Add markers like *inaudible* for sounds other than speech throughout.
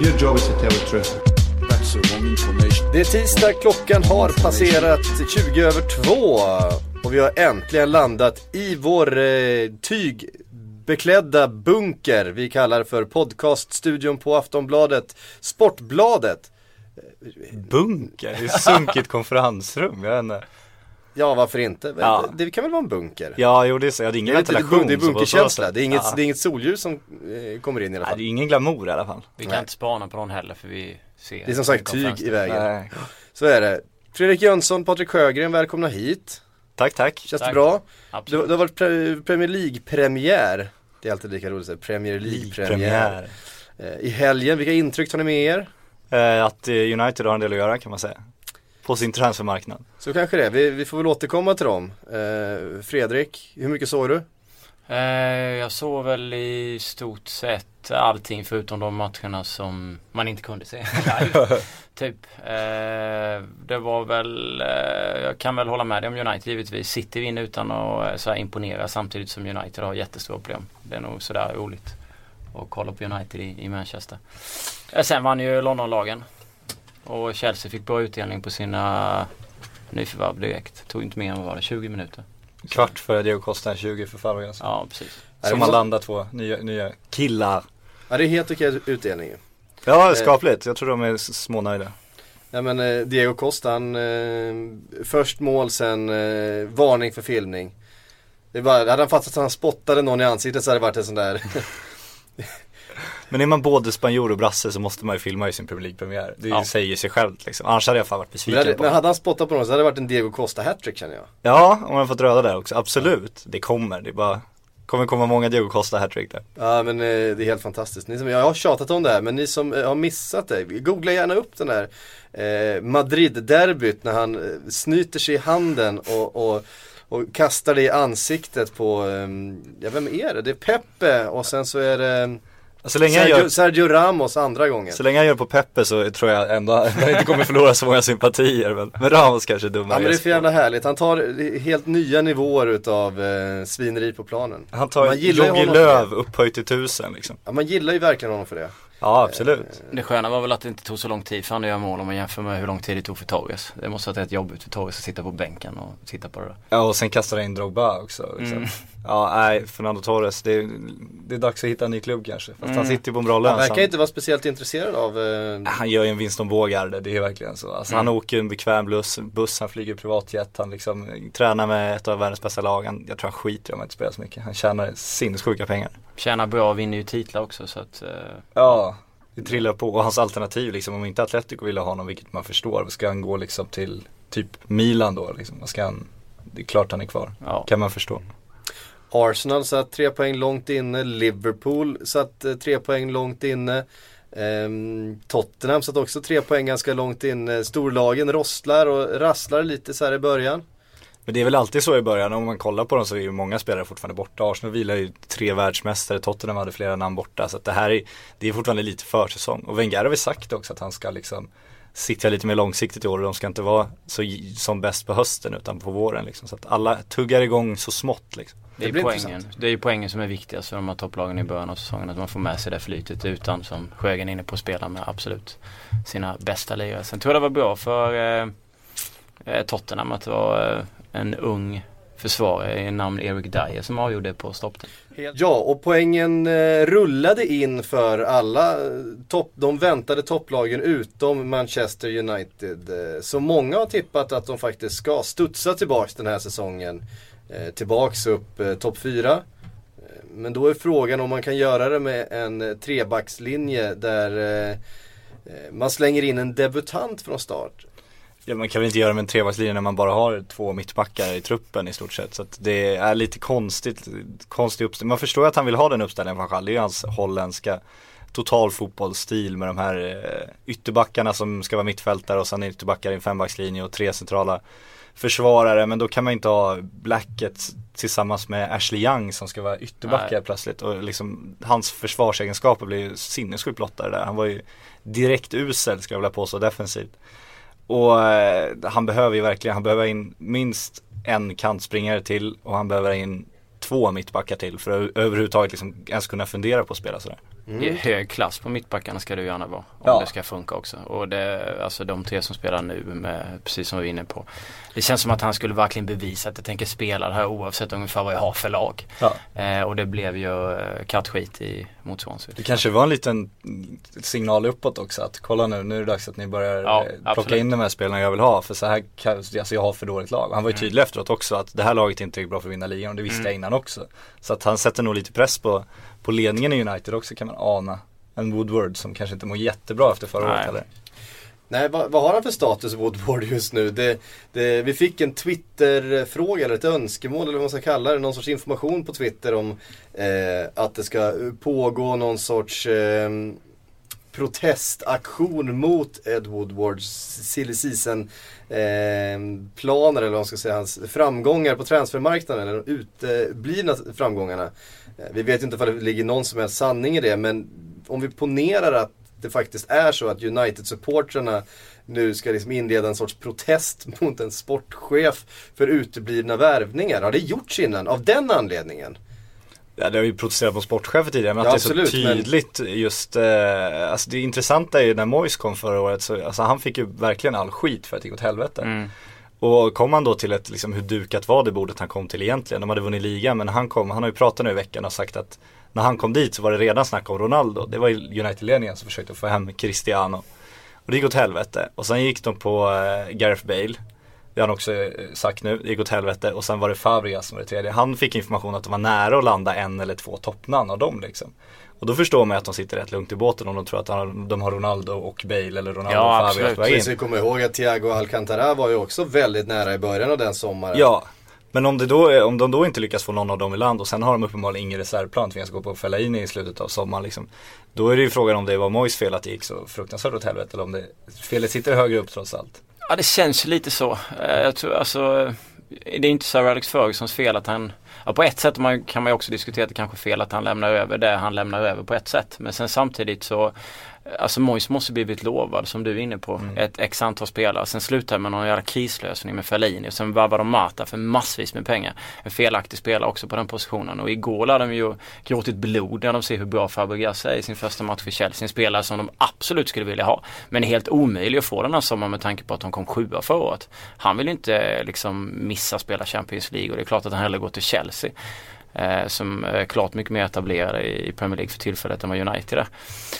Your job is to tell the truth. That's the wrong information. Det är tisdag, klockan har passerat 20 över två och vi har äntligen landat i vår eh, tygbeklädda bunker vi kallar för podcaststudion på Aftonbladet, Sportbladet. Bunker? Det är sunkigt konferensrum, jag vet inte. Ja, varför inte? Ja. Det, det kan väl vara en bunker? Ja, jo det är så, ja, det är ingen Det är, inte, det är ventilation. det är bunkerkänsla, det är, inget, ja. det är inget solljus som eh, kommer in i alla Nej, fall. det är ingen glamour i alla fall. Vi kan Nej. inte spana på någon heller för vi ser Det är som sagt tyg i vägen. Nej. Så är det. Fredrik Jönsson, Patrik Sjögren, välkomna hit. Tack, tack. Känns Tack. det bra? Det, Absolut. det har varit pre- Premier League-premiär. Det är alltid lika roligt att säga Premier League-premiär. Premiär. Eh, I helgen, vilka intryck tar ni med er? Eh, att eh, United har en del att göra kan man säga. På sin transfermarknad. Så kanske det, vi, vi får väl återkomma till dem. Eh, Fredrik, hur mycket såg du? Eh, jag såg väl i stort sett allting förutom de matcherna som man inte kunde se *laughs* live. typ. Eh, det var väl, eh, jag kan väl hålla med dig om United givetvis. City vinner utan att eh, så här imponera samtidigt som United har jättestora problem. Det är nog sådär roligt att kolla på United i, i Manchester. Eh, sen vann ju Londonlagen. Och Chelsea fick bra utdelning på sina nyförvärv direkt. Tog inte mer än vad var det, 20 minuter. Kvart före Diego Costa, 20 för Fabregas. Ja, precis. Som har landat två nya, nya killar. Ja, det är helt okej utdelning. Ja, skapligt. Jag tror de är smånöjda. Ja men eh, Diego Costa, han, eh, först mål sen eh, varning för filmning. Det var, hade han fattat att han spottade någon i ansiktet så hade det varit en sån där *laughs* Men är man både spanjor och brasse så måste man ju filma i sin Premier League-premiär. Det Ja. säger sig självt liksom. Annars hade jag fan varit besviken hade, på men hade han spottat på någon så hade det varit en Diego Costa hattrick känner jag. Ja, om man fått röda där också. Absolut. Det kommer. Det bara kommer komma många Diego Costa hattrick där. Ja men eh, det är helt fantastiskt. Ni som, jag har tjatat om det här men ni som eh, har missat det, googla gärna upp den där eh, Madrid-derbyt när han eh, snyter sig i handen och, och, och kastar det i ansiktet på, eh, ja vem är det? Det är Pepe och sen så är det Så länge, jag Sergio, gör, Sergio Ramos andra gången. så länge jag gör på Peppe så tror jag ändå jag inte kommer förlora så många sympatier. Men, men Ramos kanske är Ja dummare. men det är för jävla härligt. Han tar helt nya nivåer utav eh, svineri på planen. Han tar Jogi för Löv upphöjt till tusen liksom. Ja man gillar ju verkligen honom för det. Ja, absolut. Det sköna var väl att det inte tog så lång tid för han att göra mål om man jämför med hur lång tid det tog för Torres. Det måste ha varit rätt jobbigt för Torres att sitta på bänken och titta på det där. Ja, och sen kastar jag in Drogba också. Liksom. Mm. Ja, nej, Fernando Torres, det är, det är dags att hitta en ny klubb kanske. Fast han Mm. sitter ju på en bra Han lön. så verkar han- inte vara speciellt intresserad av eh, Han gör ju en Winston Bågarde, det är verkligen så. Alltså, Han Mm. åker en bekväm buss, buss, han flyger privatjet, han liksom tränar med ett av världens bästa lag. Han, jag tror han skiter i om han inte spelar så mycket. Han tjänar sinnessjuka pengar. Tjänar bra och vinner ju titlar också så att eh, Ja, det trillar på. Och hans alternativ liksom, om inte Atletico vill ha honom, vilket man förstår, ska han gå liksom till typ Milan då liksom? Vad ska han, det är klart han är kvar. ja. Kan man förstå. Arsenal satt tre poäng långt inne, Liverpool satt eh, tre poäng långt inne. Ehm, Tottenham satt också tre poäng ganska långt inne. Storlagen rosslar och rasslar lite så här i början. Men det är väl alltid så i början, om man kollar på dem så är ju många spelare fortfarande borta. Arsenal vilar ju tre världsmästare, Tottenham hade flera namn borta. Så att det här är, det är fortfarande lite försäsong. Och Wenger har väl sagt också att han ska liksom sitta lite mer långsiktigt i år och de ska inte vara så, som bäst på hösten utan på våren liksom. Så att alla tuggar igång så smått liksom. Det är, blir poängen. intressant. det är ju poängen som är viktigast för de här topplagen i början av säsongen. Att man får med sig det flytet utan som Sjögren är inne på att spela med absolut sina bästa lirare. Sen tror jag det var bra för eh, eh, Tottenham att det var eh, en ung försvarare i namn Erik Dyer som avgjorde på stopptid. Ja, och poängen eh, rullade in för alla eh, topp, de väntade topplagen utom Manchester United. Så många har tippat att de faktiskt ska studsa tillbaks den här säsongen. Eh, tillbaks upp eh, topp 4. Eh, men då är frågan om man kan göra det med en eh, trebackslinje där eh, man slänger in en debutant från start. Ja, man kan väl inte göra med en trebackslinje när man bara har två mittbackar i truppen i stort sett. Så att det är lite konstigt, konstig uppställning. Man förstår ju att han vill ha den uppställningen för det är ju hans holländska total fotbollsstil med de här eh, ytterbackarna som ska vara mittfältare och sen ytterbackar i en fembackslinje och tre centrala försvarare men då kan man inte ha Blackett tillsammans med Ashley Young som ska vara ytterbackar Nej. plötsligt och liksom hans försvarsegenskaper blir ju sinnessjukt blottade där. Han var ju direkt usel ska jag vilja påstå defensivt. Och eh, han behöver ju verkligen, han behöver in minst en kantspringare till och han behöver in två mittbackar till för att överhuvudtaget liksom ens kunna fundera på att spela sådär. Är hög klass på mittbackarna ska det gärna vara. Om Ja. det ska funka också. Och det, alltså de tre som spelar nu med, precis som vi är inne på. Det känns som att han skulle verkligen bevisa att jag tänker spela det här oavsett ungefär vad jag har för lag. Ja. Eh, och det blev ju eh, kattskit i, mot Swansea. Det kanske var en liten signal uppåt också att kolla nu, nu är det dags att ni börjar Ja, eh, plocka absolut. in de här spelarna jag vill ha för så här kan, alltså jag har för dåligt lag. Han var ju Mm. tydlig efteråt också att det här laget är inte är bra för att vinna ligan och det visste Mm. jag innan också. Så att han sätter nog lite press på, på ledningen i United också kan man ana. En Woodward som kanske inte mår jättebra efter förra Nej. året heller. Nej, vad, vad har han för status Woodward just nu? Det, det, vi fick en Twitter-fråga eller ett önskemål eller vad man ska kalla det. Någon sorts information på Twitter om eh, att det ska pågå någon sorts eh, protestaktion mot Ed Woodwards silly season eh, planer eller vad man ska säga, hans framgångar på transfermarknaden eller uteblivna framgångarna. Eh, vi vet inte om det ligger någon som helst sanning i det men om vi ponerar att det faktiskt är så att United-supportrarna nu ska liksom inleda en sorts protest *laughs* mot en sportchef för uteblivna värvningar. Har det gjorts innan av den anledningen? Ja, det har ju protesterat på sportchefer tidigare men Ja, att det är så absolut, men- tydligt just, eh, alltså det intressanta är ju när Moyes kom förra året så, alltså han fick ju verkligen all skit för att det gick åt helvete. Mm. Och kom han då till ett, liksom hur dukat var det bordet han kom till egentligen? De hade vunnit ligan men han kom, han har ju pratat nu i veckan och sagt att när han kom dit så var det redan snack om Ronaldo. Det var United-ledningen som försökte få hem Cristiano. Och det gick åt helvete. Och sen gick de på eh, Gareth Bale. Det har han också eh, sagt nu, det gick åt helvete. Och sen var det Fabregas som var det tredje. Han fick information att de var nära att landa en eller två toppnamn av dem liksom. Och då förstår man att de sitter rätt lugnt i båten om de tror att han har, de har Ronaldo och Bale eller Ronaldo Ja, och Fabregas absolut. på väg Vi in. komma ihåg att Thiago Alcantara var ju också väldigt nära i början av den sommaren. Ja, men om, det då är, om de då inte lyckas få någon av dem i land och sen har de uppenbarligen ingen reservplan, tvingas gå på Fellaini i slutet av sommaren liksom. Då är det ju frågan om det var Mois fel att det gick så fruktansvärt åt helvete eller om det, felet sitter högre upp trots allt. Ja det känns lite så. Eh, Jag tror alltså Det är inte Sir Alex Fergusons fel att han Ja på ett sätt man, kan man ju också diskutera att det kanske är fel att han lämnar över det han lämnar över på ett sätt. Men sen samtidigt så Alltså Moise måste blivit lovad som du är inne på. Ett x antal spelare. Sen slutar med någon jävla krislösning med Fellaini. Och sen varvar de Mata för massvis med pengar. En felaktig spelare också på den positionen. Och igår lär de ju gråtit blod när de ser hur bra Fabregas är i sin första match för Chelsea. En spelare som de absolut skulle vilja ha. Men är helt omöjlig att få den här sommaren med tanke på att de kom sjua förra året. Han vill inte liksom missa spela Champions League och det är klart att han hellre går till Chelsea. Eh, som är klart mycket mer etablerade i Premier League för tillfället än vad United är.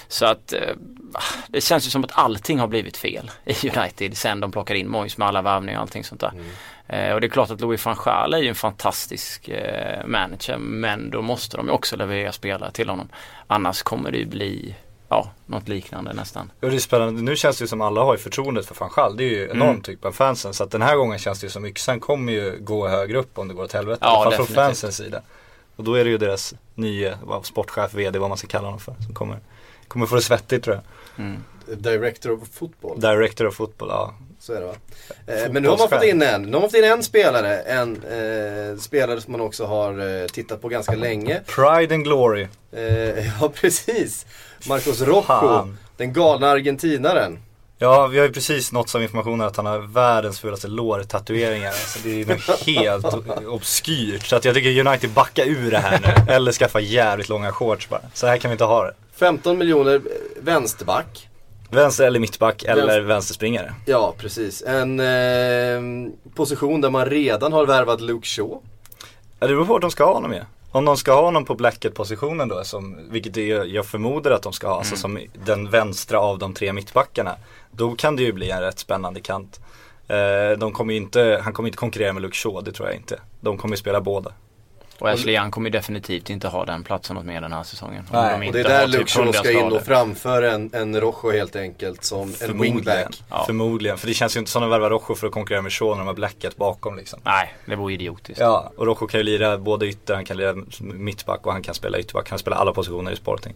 Så att eh, det känns ju som att allting har blivit fel i *laughs* United sen de plockade in Moyes med alla värvningar och allting sånt där. Eh, och det är klart att Louis van Gaal är ju en fantastisk eh, manager men då måste de ju också leverera spelare till honom. Annars kommer det ju bli ja, något liknande nästan. Och det är spännande, nu känns det ju som alla har ju förtroendet för van Gaal. Det är ju enormt Mm. typ bland fansen. Så att den här gången känns det ju som yxan kommer ju gå högre upp om det går åt helvete. Ja, från fansens sida. Och då är det ju deras nye sportchef, vd, vad man ska kalla honom för. Som kommer, kommer få det svettigt tror jag. Mm. Director of football. Director of football, ja. Så är det va? Eh, men nu har man fått in en, nu har man fått in en spelare. En eh, spelare som man också har eh, tittat på ganska länge. Pride and glory. Eh, *laughs* ja precis. Marcos Rojo. Den galna argentinaren. Ja, vi har ju precis nått som information att han har världens fulaste lårtatueringar. Alltså det är ju något helt *laughs* obskyrt. Så att jag tycker United backa ur det här nu. Eller skaffa jävligt långa shorts bara. Så här kan vi inte ha det. 15 miljoner vänsterback. Vänster eller mittback eller Vänster. vänsterspringare. Ja precis. En eh, position där man redan har värvat Luke Shaw. Ja, det beror på vad de ska ha honom med. Om de ska ha honom på Blackett-positionen då, som, vilket är, jag förmodar att de ska ha, alltså som den vänstra av de tre mittbackarna. Då kan det ju bli en rätt spännande kant. Eh, de kommer inte, han kommer inte konkurrera med Luke Shaw, det tror jag inte. De kommer ju spela båda. Och Ashley Young kommer ju definitivt inte ha den platsen något mer den här säsongen. Nej, de Och det är där har Luke typ Shaw 100 ska in och framför en, en Rojo helt enkelt som en Förmodligen. wingback. Ja. Förmodligen, för det känns ju inte som att de värvar Rojo för att konkurrera med Shaw när de har Blackett bakom liksom. Nej, det vore idiotiskt. Ja, och Rojo kan ju lira både ytter, han kan lira mittback och han kan spela ytterback. Han kan spela alla positioner i Sporting.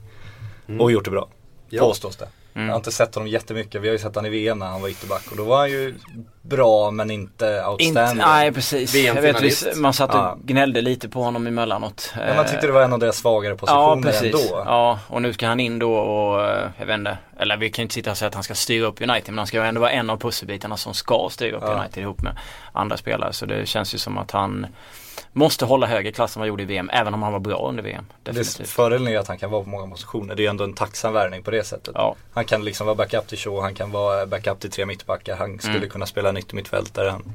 och gjort det bra. Ja. Påstås det. Jag har inte sett honom jättemycket. Vi har ju sett honom i VM när han var ytterback och då var han ju bra men inte outstanding. Inte, nej precis. Jag vet, man satt och Ja. gnällde lite på honom emellanåt. Men man tyckte det var en av deras svagare Ja positioner precis. ändå. Ja och nu ska han in då och eh, jag vet inte. Eller vi kan ju inte sitta och säga att han ska styra upp United men han ska ju ändå vara en av pusselbitarna som ska styra upp Ja. United ihop med andra spelare. Så det känns ju som att han måste hålla högre klass än vad han gjorde i VM. Även om han var bra under VM. Det Definitivt. fördelen är att han kan vara på många positioner. Det är ändå en tacksam värvning på det sättet. Ja. Han kan liksom vara backup till Shaw, han kan vara backup till tre mittbackar. Han skulle Mm. kunna spela en yttermittfältare. Han...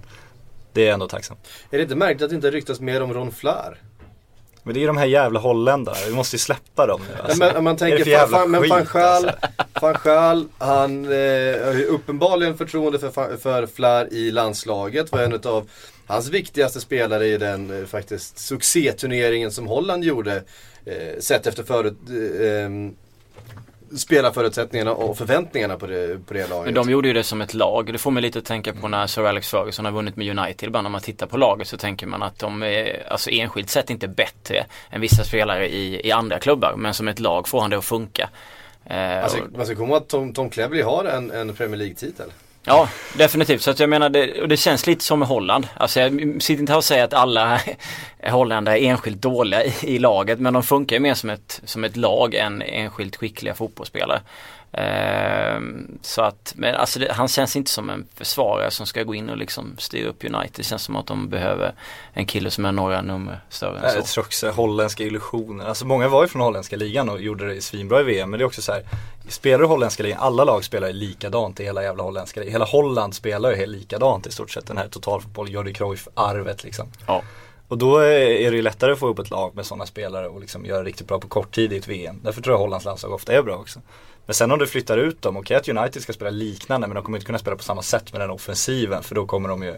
Det är ändå tacksamt. Är det inte märkligt att det inte ryktas mer om Ron Flair? Men det är ju de här jävla holländarna, vi måste ju släppa dem nu alltså. men, man det tänker, jävla fan, men van Schaal, alltså? han eh, har ju uppenbarligen förtroende för, för Flair i landslaget. Var en av hans viktigaste spelare i den eh, faktiskt succéturneringen som Holland gjorde. Eh, sett efter förut, eh, eh, spelarförutsättningarna och förväntningarna på det, på det laget. Men de gjorde ju det som ett lag. Det får mig lite att tänka på när Sir Alex Ferguson har vunnit med United. Ibland när man tittar på laget så tänker man att de är alltså enskilt sett inte bättre än vissa spelare i, i andra klubbar. Men som ett lag får han det att funka. Eh, Alltså, och- man ska komma ihåg att Tom, Tom Cleverley har en, en Premier League-titel. Ja, definitivt. Så att jag menar, det, och det känns lite som med Holland. Alltså jag sitter inte här och säger att alla *laughs* holländare är enskilt dåliga i, i laget. Men de funkar ju mer som ett, som ett lag än enskilt skickliga fotbollsspelare. Ehm, så att, men alltså det, han känns inte som en försvarare som ska gå in och liksom styra upp United. Det känns som att de behöver en kille som är några nummer större än Jag så. tror också holländska illusioner. Alltså många var ju från holländska ligan och gjorde det svinbra i VM. Men det är också så här, spelar du holländska ligan, alla lag spelar ju likadant i hela jävla holländska ligan. Hela Holland spelar ju helt likadant i stort sett. Den här totalfotboll, Jordi Cruyff-arvet liksom. Ja. Och då är det ju lättare att få upp ett lag med sådana spelare och liksom göra riktigt bra på kort tid i ett VM. Därför tror jag Hollands landslag ofta är bra också. Men sen om du flyttar ut dem, okej att United ska spela liknande men de kommer inte kunna spela på samma sätt med den offensiven för då kommer de ju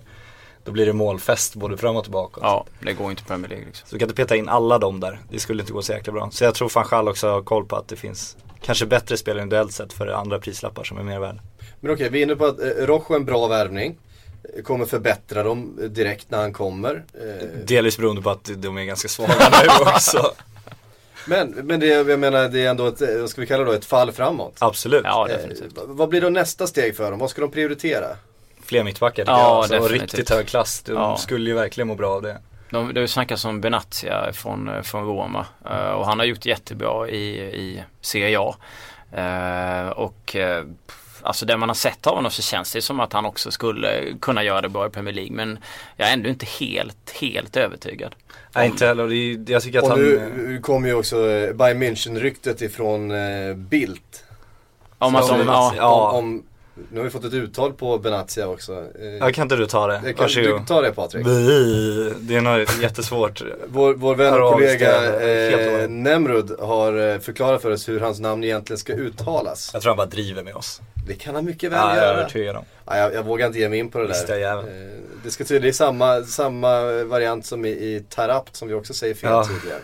Då blir det målfest både fram och tillbaka. Ja, det går inte Premier League liksom. Så du kan inte peta in alla dem där. Det skulle inte gå så jäkla bra. Så jag tror van Gaal också har koll på att det finns kanske bättre spelare individuellt sett för andra prislappar som är mer värda. Men okej, vi är inne på att eh, Rojo är en bra värvning. Kommer förbättra dem direkt när han kommer. Eh, Delvis beroende på att de är ganska svaga nu också. *laughs* Men, men det, jag menar, det är ändå ett, eh, vad ska vi kalla det då, ett fall framåt. Absolut. Ja, Eh, definitivt. vad- vad blir då nästa steg för dem? Vad ska de prioritera? Fler mittbackar tycker Ja, jag. Alltså, definitivt. riktigt hög klass. De Ja. skulle ju verkligen må bra av det. De, det snackas om Benatia från, eh, från Roma Eh, och han har gjort jättebra i, i Serie A. Eh, och eh, alltså det man har sett av honom så känns det som att han också skulle kunna göra det bra i Premier League men jag är ändå inte helt, helt övertygad. Nej inte heller. Jag tycker att Och han... nu kommer ju också eh, Bayern München-ryktet ifrån eh, Bildt. Om Så att de, ja, Ja. Om, om, nu har vi fått ett uttal på Benatia också. Eh, Ja, kan inte du ta det? kan du Varsågod. ta det Patrik? Det är nog jättesvårt. *laughs* Vår, vår vän och kollega eh. Nemrud har eh, förklarat för oss hur hans namn egentligen ska uttalas. Jag tror han bara driver med oss. Det kan han mycket väl Ja, jag är göra. övertygad om. Ja, jag, jag vågar inte ge mig in på det Visst, där. Eh, det ska tydligen samma, samma variant som i, i Tarapt som vi också säger fel Ja. tidigare.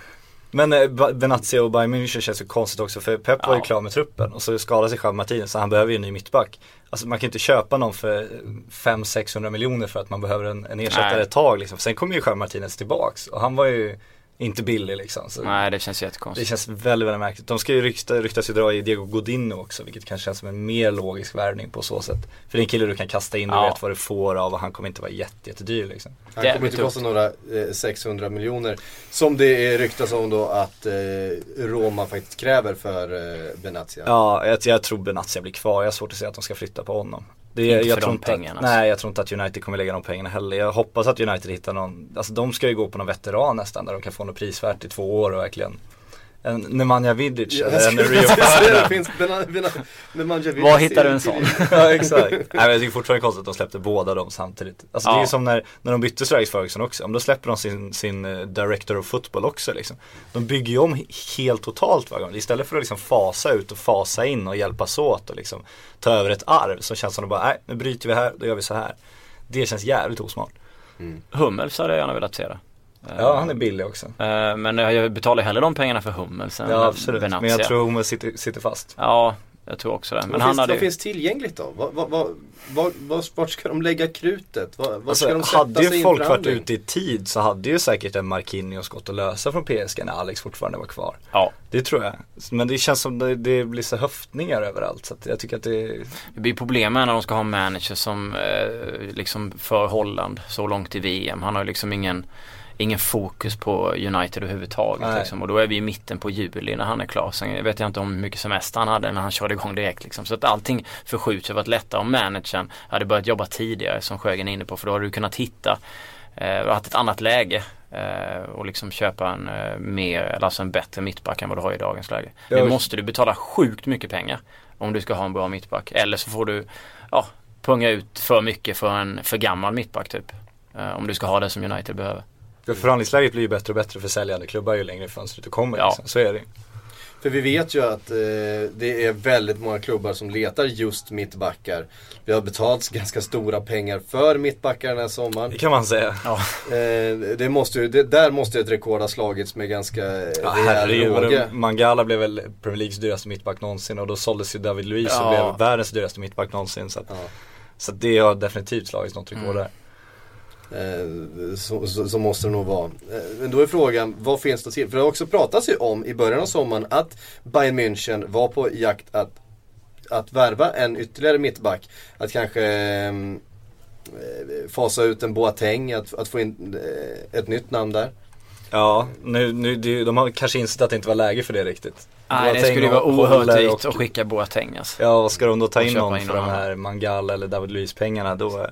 Men eh, Benatia och Bayern München känns ju konstigt också för Pep var ju Ja. klar med truppen och så skadade sig Javi Martinez så han behöver ju en ny mittback. Alltså man kan inte köpa någon för 500-600 miljoner för att man behöver en, en ersättare Nej. ett tag liksom. Sen kommer ju Javi Martinez tillbaks och han var ju inte billig liksom. Så nej det känns det jättekonstigt. känns väldigt, väldigt märkligt. De ska ju rykta, ryktas ju dra i Diego Godinho också vilket kanske känns som en mer logisk värvning på så sätt. För det är en kille du kan kasta in, du Ja. vet vad du får av och han kommer inte vara jätte, jättedyr liksom. Han Jävligt kommer inte kosta några eh, 600 miljoner. Som det är ryktas om då att eh, Roma faktiskt kräver för eh, Benatia. Ja, jag, jag tror Benatia blir kvar. Jag har svårt att se att de ska flytta på honom. Det, Inte jag för de pengarna, Att, alltså. nej, jag tror inte att United kommer lägga de pengarna heller. Jag hoppas att United hittar någon, alltså de ska ju gå på någon veteran nästan där de kan få något prisvärt i två år och verkligen en Nemanja Vidic Ja, eller en Rio. Ferdinand. Var hittar du en sån? *laughs* ja exakt. *laughs* Nej, men jag tycker fortfarande konstigt att de släppte båda dem samtidigt. Alltså det är Ja. ju som när, när de bytte Sir Alex Ferguson också. Om då släpper de sin, sin eh, director of football också liksom. De bygger ju om he- helt totalt varje gång. Istället för att liksom fasa ut och fasa in och hjälpas åt och liksom ta över ett arv så känns det som att bara, nej nu bryter vi här, då gör vi så här. Det känns jävligt osmart. Hummels hade jag gärna velat se det. Ja, han är billig också. eh, Men jag betalar hellre de pengarna för Hummels än Ja absolut, Benatia. men jag tror Hummels sitter, sitter fast. Ja, Jag tror också det. Men vad, han finns, hade vad ju- finns tillgängligt då? Vad, vad, vad, vad, vad, vart ska de lägga krutet? Vad, vad ska Alltså, de sätta hade sig ju folk varit ute i tid så hade ju säkert en Marquinhos gått att lösa från PSG när Alex fortfarande var kvar. Ja, Det tror jag. Men det känns som det, det blir så höftningar överallt så att jag tycker att det det blir problem med när de ska ha en manager som eh, liksom för Holland så långt i VM. Han har ju liksom ingen Ingen fokus på United överhuvudtaget Nej. liksom. Och då är vi i mitten på juli när han är klar. Sen vet jag inte om hur mycket semester han hade när han körde igång direkt liksom. Så att allting förskjuts. Det har varit lättare om managern hade börjat jobba tidigare som Sjögren är inne på. För då hade du kunnat hitta eh, haft ett annat läge eh, och liksom köpa en eh, mer, alltså en bättre mittback än vad du har i dagens läge. Nu måste du betala sjukt mycket pengar om du ska ha en bra mittback. Eller så får du ja, punga ut för mycket för en för gammal mittback typ. Eh, om du ska ha det som United behöver. För förhandlingsläget blir ju bättre och bättre för säljande klubbar ju längre fönstret du kommer. Ja. Liksom. Så är det. För vi vet ju att eh, det är väldigt många klubbar som letar just mittbackar. Vi har betalt *laughs* ganska stora pengar för mittbackar den här sommaren. Det kan man säga. Ja, Eh, det måste ju, det, där måste ett rekord ha slagits med ganska Ja, rejäl råge. Mangala blev väl Premier Leagues dyraste mittback någonsin och då såldes ju David Luiz och Ja. blev världens dyraste mittback någonsin. Så, att, Ja. så att det har definitivt slagits något rekord Mm. där. Eh, så, så, så måste det nog vara. Eh, men då är frågan, vad finns det till? För det har också pratats ju om i början av sommaren att Bayern München var på jakt att, att värva en ytterligare mittback. Att kanske ehm, eh, fasa ut en Boateng, att, att få in eh, ett nytt namn där. Ja, nu, nu, det, de har kanske insett att det inte var läge för det riktigt. Nej det Boateng skulle ju vara oerhört dyrt att skicka Boateng alltså. Ja, och ska de då ta in någon in för någon de annan. här Mangala eller David Luiz pengarna då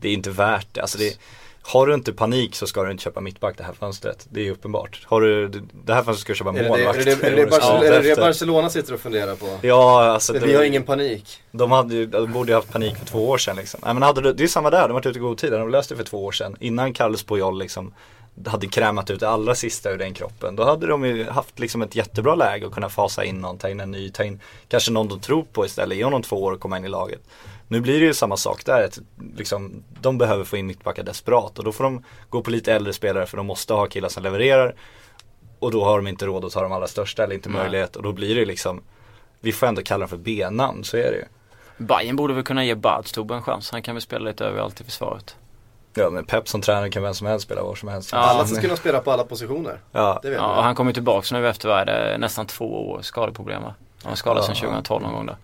det är inte värt det. Alltså det har du inte panik så ska du inte köpa mittback det här fönstret. Det är uppenbart. Har du, det här fönstret ska du köpa målvakt. är det, är det, Barcelona, det. Barcelona sitter och funderar på? Ja, alltså Vi har ingen panik. De, hade, de borde ju haft panik för två år sedan liksom. Nej, men hade du, det är samma där, de har varit ute i god tid. De löste det för två år sedan. Innan Carlos Puyol liksom hade krämat ut det allra sista ur den kroppen. Då hade de ju haft liksom ett jättebra läge att kunna fasa in någon, ta in en ny, ta in kanske någon de tror på istället. Ge honom två år och komma in i laget. Nu blir det ju samma sak där. Att, liksom, de behöver få in mittbackar desperat och då får de gå på lite äldre spelare för de måste ha killar som levererar. Och då har de inte råd att ta de allra största eller inte Nej. möjlighet och då blir det liksom Vi får ändå kalla dem för B-namn, så är det ju. Bayern borde väl kunna ge Badstuber en chans. Han kan väl spela lite överallt i försvaret. Ja men Pep som tränare kan vem som helst spela var som helst. Ja, Alla ska kunna spela på alla positioner. Ja, Det vet Ja, och han kommer ju tillbaks nu efter vad är det, nästan två år skadeproblem va? Han var skadad sedan Ja. 2012 någon gång där.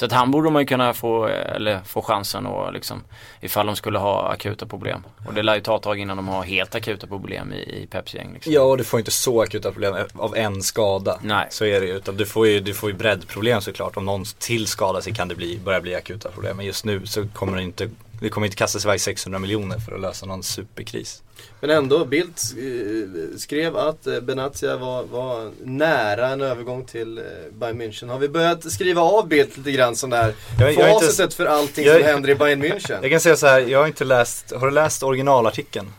Så att han borde man ju kunna få, eller få chansen och liksom ifall de skulle ha akuta problem. Och det lär ju ta ett tag innan de har helt akuta problem i, i Peps gäng liksom. Ja och du får inte så akuta problem av en skada. Nej. Så är det ju. Utan du får ju, du får ju breddproblem såklart. Om någon till skadar sig kan det bli, börja bli akuta problem. Men just nu så kommer det inte, det kommer inte kastas iväg 600 miljoner för att lösa någon superkris. Men ändå, Bildt eh, skrev att eh, Benatia var, var nära en övergång till eh, Bayern München. Har vi börjat skriva av Bildt lite grann som där Jag- jag är inte- facitet för allting jag- som händer i Bayern München? Jag kan säga så här, jag har inte läst, har du läst originalartikeln?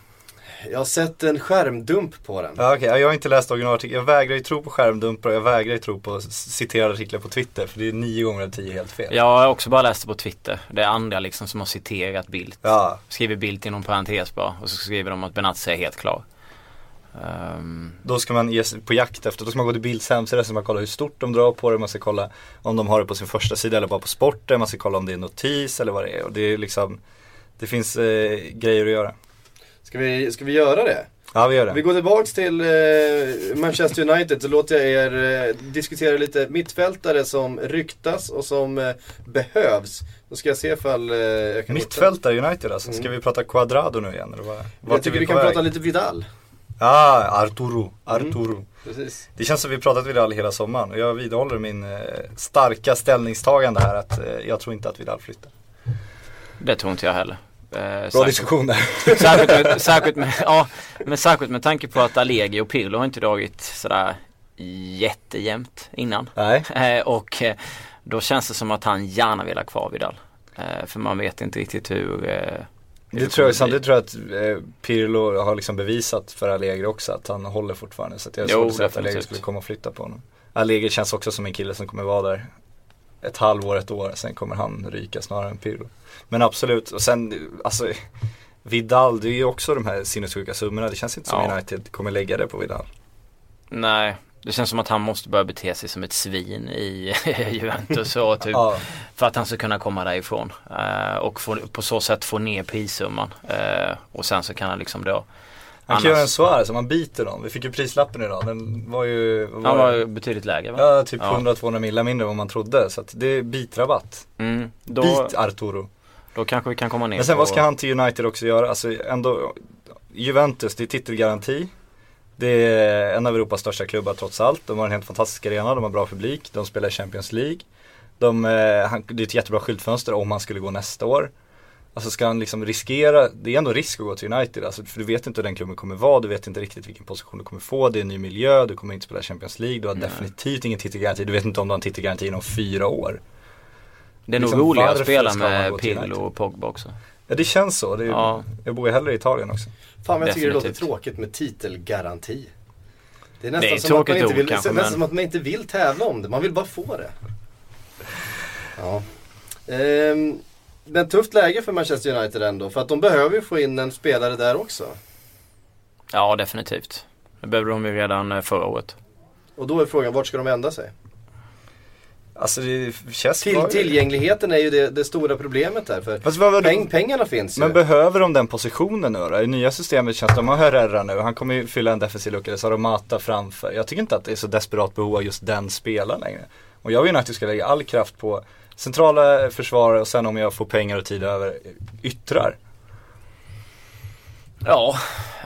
Jag har sett en skärmdump på den. Ja, ja, jag har inte läst originalartikeln. Jag vägrar ju tro på skärmdumpar och jag vägrar ju tro på citerade artiklar på Twitter. För det är nio gånger av tio helt fel. Jag har också bara läst det på Twitter. Det är andra liksom som har citerat Bildt. Ja. Skriver Bildt inom parentes bara och så skriver de att Benatia är helt klar. Ehm, Då ska man ge sig på jakt efter, då ska man gå till Bilds hemsida, så man kolla hur stort de drar på det, man ska kolla om de har det på sin första sida eller bara på sporten, man ska kolla om det är notis eller vad det är. Och det är liksom, det finns eh, grejer att göra. Ska vi, ska vi göra det? Ja vi gör det. Vi går tillbaks till eh, Manchester United så låter jag er eh, diskutera lite mittfältare som ryktas och som eh, behövs. Då ska jag se ifall eh, jag kan hitta- Mittfältare United alltså, ska Mm. vi prata Quadrado nu igen eller vad? Jag tycker vi på kan väg? prata lite Vidal. Ja, Arturo, Arturo. Precis. Det känns som vi pratat Vidal hela sommaren och jag vidhåller min eh, starka ställningstagande här att eh, jag tror inte att Vidal flyttar. det tror inte jag heller. Eh, Bra särskilt- diskussion där. *laughs* Särskilt med, särskilt med, ja, men särskilt med tanke på att Allegri och Pirlo har inte dragit sådär jättejämnt innan. Nej. Eh, och eh, då känns det som att han gärna vill ha kvar Vidal. Eh, för man vet inte riktigt hur eh, Det tror jag, samtidigt tror jag att eh, Pirlo har liksom bevisat för Allegri också att han håller fortfarande. Så jag svårt att säga att Allegri skulle komma och flytta på honom. Allegri känns också som en kille som kommer vara där ett halvår, ett år, sen kommer han ryka snarare än Pirlo. Men absolut, och sen alltså Vidal, det är ju också de här sinnessjuka summorna. Det känns inte som Ja. United kommer lägga det på Vidal. Nej, Det känns som att han måste börja bete sig som ett svin i *laughs* Juventus och typ Ja. för att han ska kunna komma därifrån. Eh, och få, på så sätt få ner prissumman. Eh, och sen så kan han liksom då Han Annars- kan göra en Suarez om man biter dem. Vi fick ju prislappen idag. Den var ju... vad Han var var ju betydligt lägre va? Ja, typ Ja. 100-200 millar mindre än vad man trodde. Så att det är bitrabatt. Mm, då, Bit Arturo. då kanske vi kan komma ner Men sen på- vad ska han till United också göra? Alltså ändå, Juventus, det är titelgaranti. Det är en av Europas största klubbar trots allt. De har en helt fantastisk arena, de har bra publik, de spelar i Champions League. De, eh, han, det är ett jättebra skyltfönster om han skulle gå nästa år. Alltså ska han liksom riskera, det är ändå risk att gå till United, alltså, för du vet inte hur den klubben kommer vara, du vet inte riktigt vilken position du kommer få, det är en ny miljö, du kommer inte spela Champions League, du har definitivt ingen titelgaranti, du vet inte om du har en titelgaranti inom fyra år. Det är nog liksom, roligare att spela med Pirlo och Pogba också. Ja det känns så, det är, Ja. jag bor ju hellre i Italien också. Fan vad jag tycker det låter Definitivt. tråkigt med titelgaranti. Det är Det är nästan som, att man inte vill, kanske, nästan men- som att man inte vill tävla om det, man vill bara få det. Ja. Ehm, men tufft läge för Manchester United ändå, för att de behöver ju få in en spelare där också. Ja definitivt. Det behövde de ju redan eh, förra året. Och då är frågan, vart ska de vända sig? Alltså det känns Till, tillgängligheten är ju det, det stora problemet där. För Fast vad var det- peng, pengarna finns ju. Men behöver de den positionen nu då? I nya systemet känns det, de har Herrera nu, han kommer ju fylla en defensiv lucka, så har de Mata framför. Jag tycker inte att det är så desperat behov av just den spelaren längre. Och jag vill att du ska lägga all kraft på centrala försvarare och sen om jag får pengar och tid över, yttrar. Ja,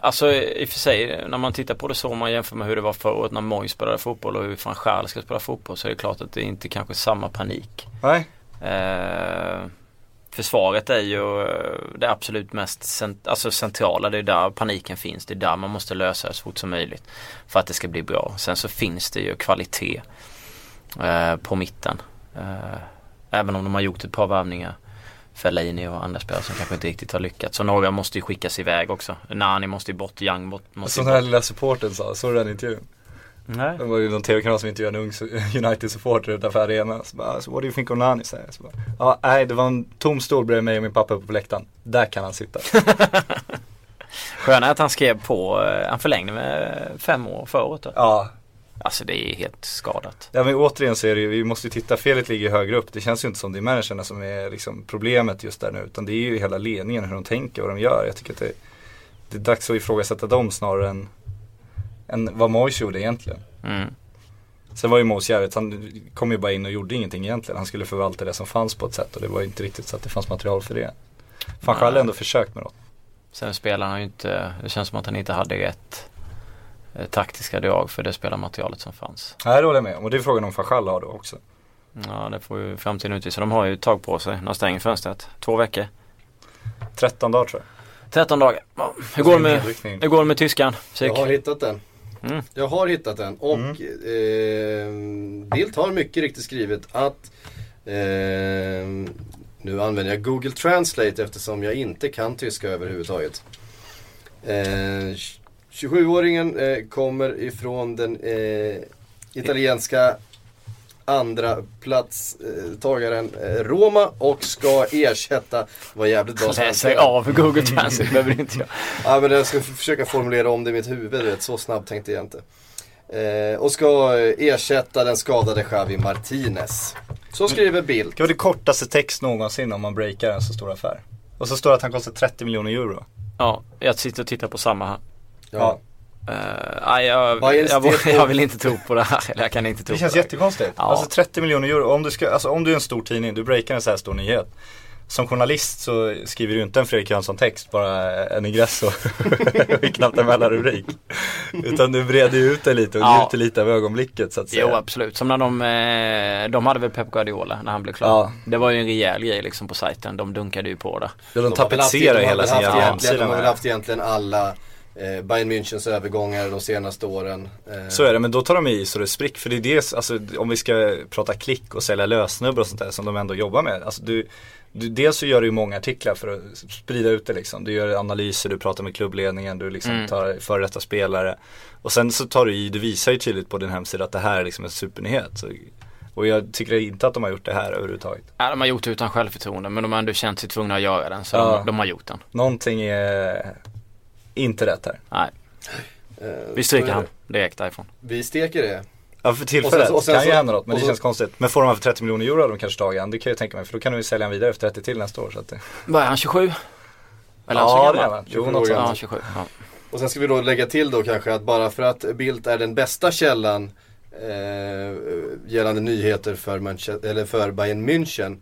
alltså i och för sig när man tittar på det så om man jämför med hur det var förra året när Moyes spelade fotboll och hur van Gaal ska spela fotboll så är det klart att det inte kanske är samma panik. Nej, Eh, försvaret är ju eh, det absolut mest cent- alltså centrala. Det är där paniken finns. Det är där man måste lösa det så fort som möjligt. För att det ska bli bra. Sen så finns det ju kvalitet eh, på mitten. Eh, även om de har gjort ett par värvningar. Fellaini och andra spelare som kanske inte riktigt har lyckats. Så några måste ju skickas iväg också. Nani måste ju bort, Young bort, måste den här lilla supporten sa, såg du den intervjun? Nej. Det var ju någon tv-kanal som intervjuade en ung *laughs* United-supporter utanför arenan. Så bara, so what do you think of Nani? Så bara, ja, nej det var en tom stol bredvid mig och min pappa på läktaren. Där kan han sitta. *laughs* Sköna att han skrev på, eh, han förlängde med fem år förra året då. Ja, Alltså det är helt skadat. Ja men återigen så är det ju, vi måste ju titta, felet ligger högre upp. Det känns ju inte som det är managerna som är liksom problemet just där nu. Utan det är ju hela ledningen, hur de tänker, vad de gör. Jag tycker att det, det är dags att ifrågasätta dem snarare än, än vad Moyes gjorde egentligen. Mm. Sen var ju Moyes jävligt, han kom ju bara in och gjorde ingenting egentligen. Han skulle förvalta det som fanns på ett sätt och det var ju inte riktigt så att det fanns material för det. Fan själv Nej. ändå försökt med något. Sen spelar han ju inte, det känns som att han inte hade rätt taktiska drag för det spelarmaterialet som fanns. Nej det håller jag med om och det är frågan om Fachal har då också. Ja det får ju framtiden utvisa. De har ju ett tag på sig när de stänger fönstret. Två veckor. 13 dagar tror jag. 13 dagar. Hur går det med, Nedryckning. hur går det med tyskan? Psyk? Jag har hittat den. Mm. Jag har hittat den och eh, Bildt har mycket riktigt skrivit att eh, Nu använder jag Google Translate eftersom jag inte kan tyska överhuvudtaget. Eh, 27-åringen eh, kommer ifrån den eh, italienska andra platstagaren eh, Roma och ska ersätta, var jävligt bra *laughs* Läser av Google Translate behöver inte göra. *laughs* Ja men jag ska försöka formulera om det i mitt huvud, du vet, så snabbt tänkte jag inte. Eh, och ska eh, ersätta den skadade Javi Martinez. Så skriver Bildt. Det var det kortaste text någonsin om man breakar en så stor affär. Och så står det att han kostar 30 miljoner euro. Ja, jag sitter och tittar på samma här. Ja. Uh, jag, jag, *laughs* jag, vill inte tro på det här. Eller jag kan inte tro Det känns på det. jättekonstigt. Ja. Alltså 30 miljoner euro. Om du, ska, alltså, om du är en stor tidning, du breakar en så här stor nyhet. Som journalist så skriver du inte en Fredrik Jönsson text, bara en ingress och knappt *laughs* en mellanrubrik. Utan du breder ut det lite och Ja. njuter lite av ögonblicket så att säga. Jo absolut, som när de, eh, de hade väl Pep Guardiola när han blev klar. Ja. Det var ju en rejäl grej liksom på sajten, de dunkade ju på det. Ja, de har väl haft- tapetserar de har hela sin jävla hemsida De har väl haft egentligen alla eh, Bayern Münchens övergångar de senaste åren. Eh, Så är det, men då tar de i så det spricker. För det är det, alltså om vi ska prata klick och sälja lösnummer och sånt där som de ändå jobbar med. Alltså du, du, dels så gör du ju många artiklar för att sprida ut det liksom. Du gör analyser, du pratar med klubbledningen, du liksom Mm. tar före detta spelare. Och sen så tar du i, du visar ju tydligt på din hemsida att det här är liksom en supernyhet. Så, och jag tycker inte att de har gjort det här överhuvudtaget. Ja, de har gjort det utan självförtroende men de har ändå känt sig tvungna att göra den så Ja. de, de har gjort den. Någonting är inte rätt här. Nej. Eh, Vi stryker han direkt därifrån. Vi steker det. Ja för Och tillfället sen- och sen kan ju hända något men och det så- känns konstigt. Men får de för 30 miljoner euro de kanske tagit han, det kan jag tänka mig för då kan de ju sälja han vidare för 30 till nästa år så att det... Vad är han, 27? Eller Ja, det är han. Jo, 27 något sånt. Ja, 27. Ja. Och sen ska vi då lägga till då kanske att bara för att Bildt är den bästa källan eh, gällande nyheter för, Manche- eller för Bayern München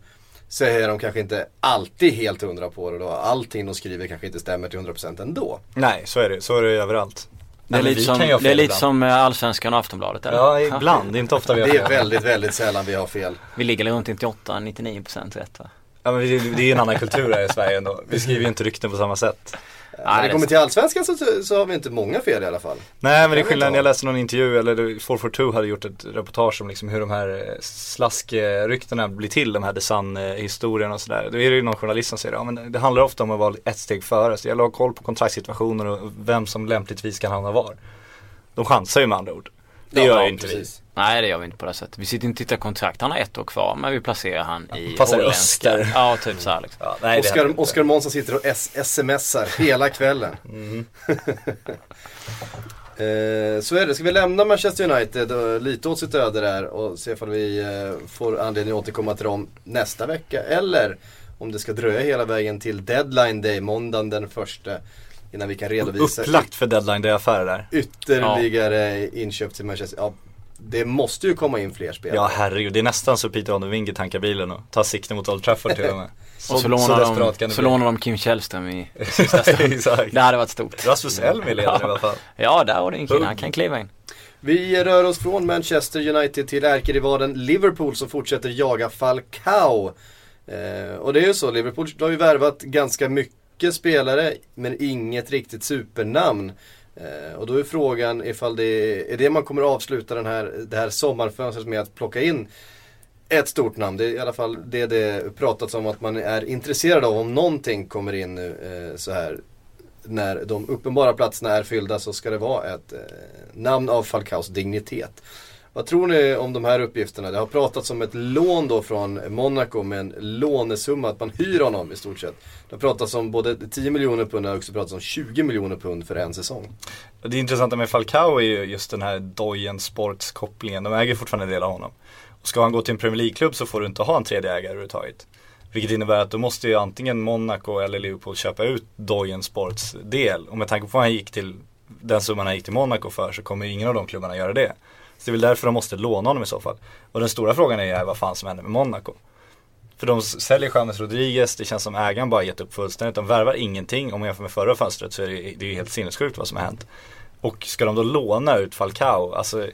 så är de kanske inte alltid helt hundra på det då. Allting de skriver kanske inte stämmer till 100% ändå. Nej, så är det. Så är det överallt. Det är Nej, lite som, det är fel lite ibland. som eh, Allsvenskan och Aftonbladet eller? Ja, ibland. Det är inte ofta vi har Det är fel. väldigt, väldigt sällan vi har fel. Vi ligger runt 98-99% rätt va? Ja, men det, det är ju en annan kultur här i Sverige ändå. Vi skriver ju inte rykten på samma sätt. När det kommer till Allsvenskan så, så har vi inte många fel i alla fall. Nej men det är Jag skillnaden, inte. jag läste någon intervju, eller 442 hade gjort ett reportage om liksom hur de här eh, slaskryktena blir till, de här Desan-historierna och sådär. Då är det ju någon journalist som säger, ja men det handlar ofta om att vara ett steg före, så det gäller att ha koll på kontraktssituationer och vem som lämpligtvis kan hamna var. De chansar ju med andra ord. Det Ja, gör ja, ju inte precis. Nej det gör vi inte på det sättet. Vi sitter inte och tittar kontrakt. Han har ett år kvar men vi placerar han i Passar öster. Ja typ så här liksom. vi. Ja, nej, Oskar. Oskar Månsson sitter och smsar hela kvällen. Mhm. *laughs* Eh, så är det. Ska vi lämna Manchester United och lite åt sitt öde där och se ifall vi eh, får anledning att återkomma till dem nästa vecka. Eller om det ska dröja hela vägen till deadline day, måndagen den första. Innan vi kan redovisa Upplagt för deadline day affärer där. ytterligare inköp till Manchester. Ja, det måste ju komma in fler spelare. Ja herregud, det är nästan så Peter Onewinge tankar bilen och tar sikte mot Old Trafford till och med. Och så, lånar, kan de, det så bli. lånar de Kim Källström i *laughs* sista stund. Det hade varit stort. Rasmus Elm är ledare i alla fall. Ja där har du en kille, han kan kliva in. Vi rör oss från Manchester United till ärkerivalen Liverpool som fortsätter jaga Falcao. Eh, och det är ju så, Liverpool har ju värvat ganska mycket mycket spelare men inget riktigt supernamn. Eh, och då är frågan ifall det är, det man kommer att avsluta den här, det här sommarfönstret med att plocka in ett stort namn. Det är i alla fall det det pratats om att man är intresserad av om någonting kommer in nu eh, så här när de uppenbara platserna är fyllda så ska det vara ett eh, namn av Falcaos dignitet. Vad tror ni om de här uppgifterna? Det har pratats om ett lån då från Monaco med en lånesumma, att man hyr honom i stort sett. Det har pratats om både 10 miljoner pund och också pratats om 20 miljoner pund för en säsong. Det intressanta med Falcao är ju just den här Doyen sportskopplingen. De äger fortfarande en del av honom. Och ska han gå till en Premier League-klubb så får du inte ha en tredje ägare överhuvudtaget. Vilket innebär att då måste ju antingen Monaco eller Liverpool köpa ut Doyen Sports del. Och med tanke på vad han gick till, den summan han gick till Monaco för så kommer ju ingen av de klubbarna göra det. Så det är väl därför de måste låna honom i så fall. Och den stora frågan är ju äh, vad fan som händer med Monaco. För de säljer James Rodriguez, det känns som ägaren bara gett upp fullständigt. De värvar ingenting. Om man jämför med förra fönstret så är det, det är ju helt sinnessjukt vad som har hänt. Och ska de då låna ut Falcao, alltså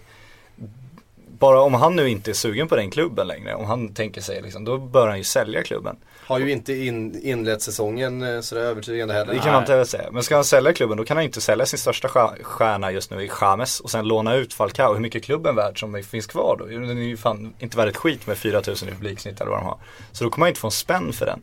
bara om han nu inte är sugen på den klubben längre, om han tänker sig liksom, då bör han ju sälja klubben. Har ju inte in, inlett säsongen eh, sådär övertygande heller. Det kan man inte säga. Men ska han sälja klubben då kan han inte sälja sin största stjär- stjärna just nu i James och sen låna ut Falcao. Hur mycket är klubben värd som finns kvar då? Den är ju fan inte värd ett skit med 4000 i publiksnitt eller vad de har. Så då kommer han inte få en spänn för den.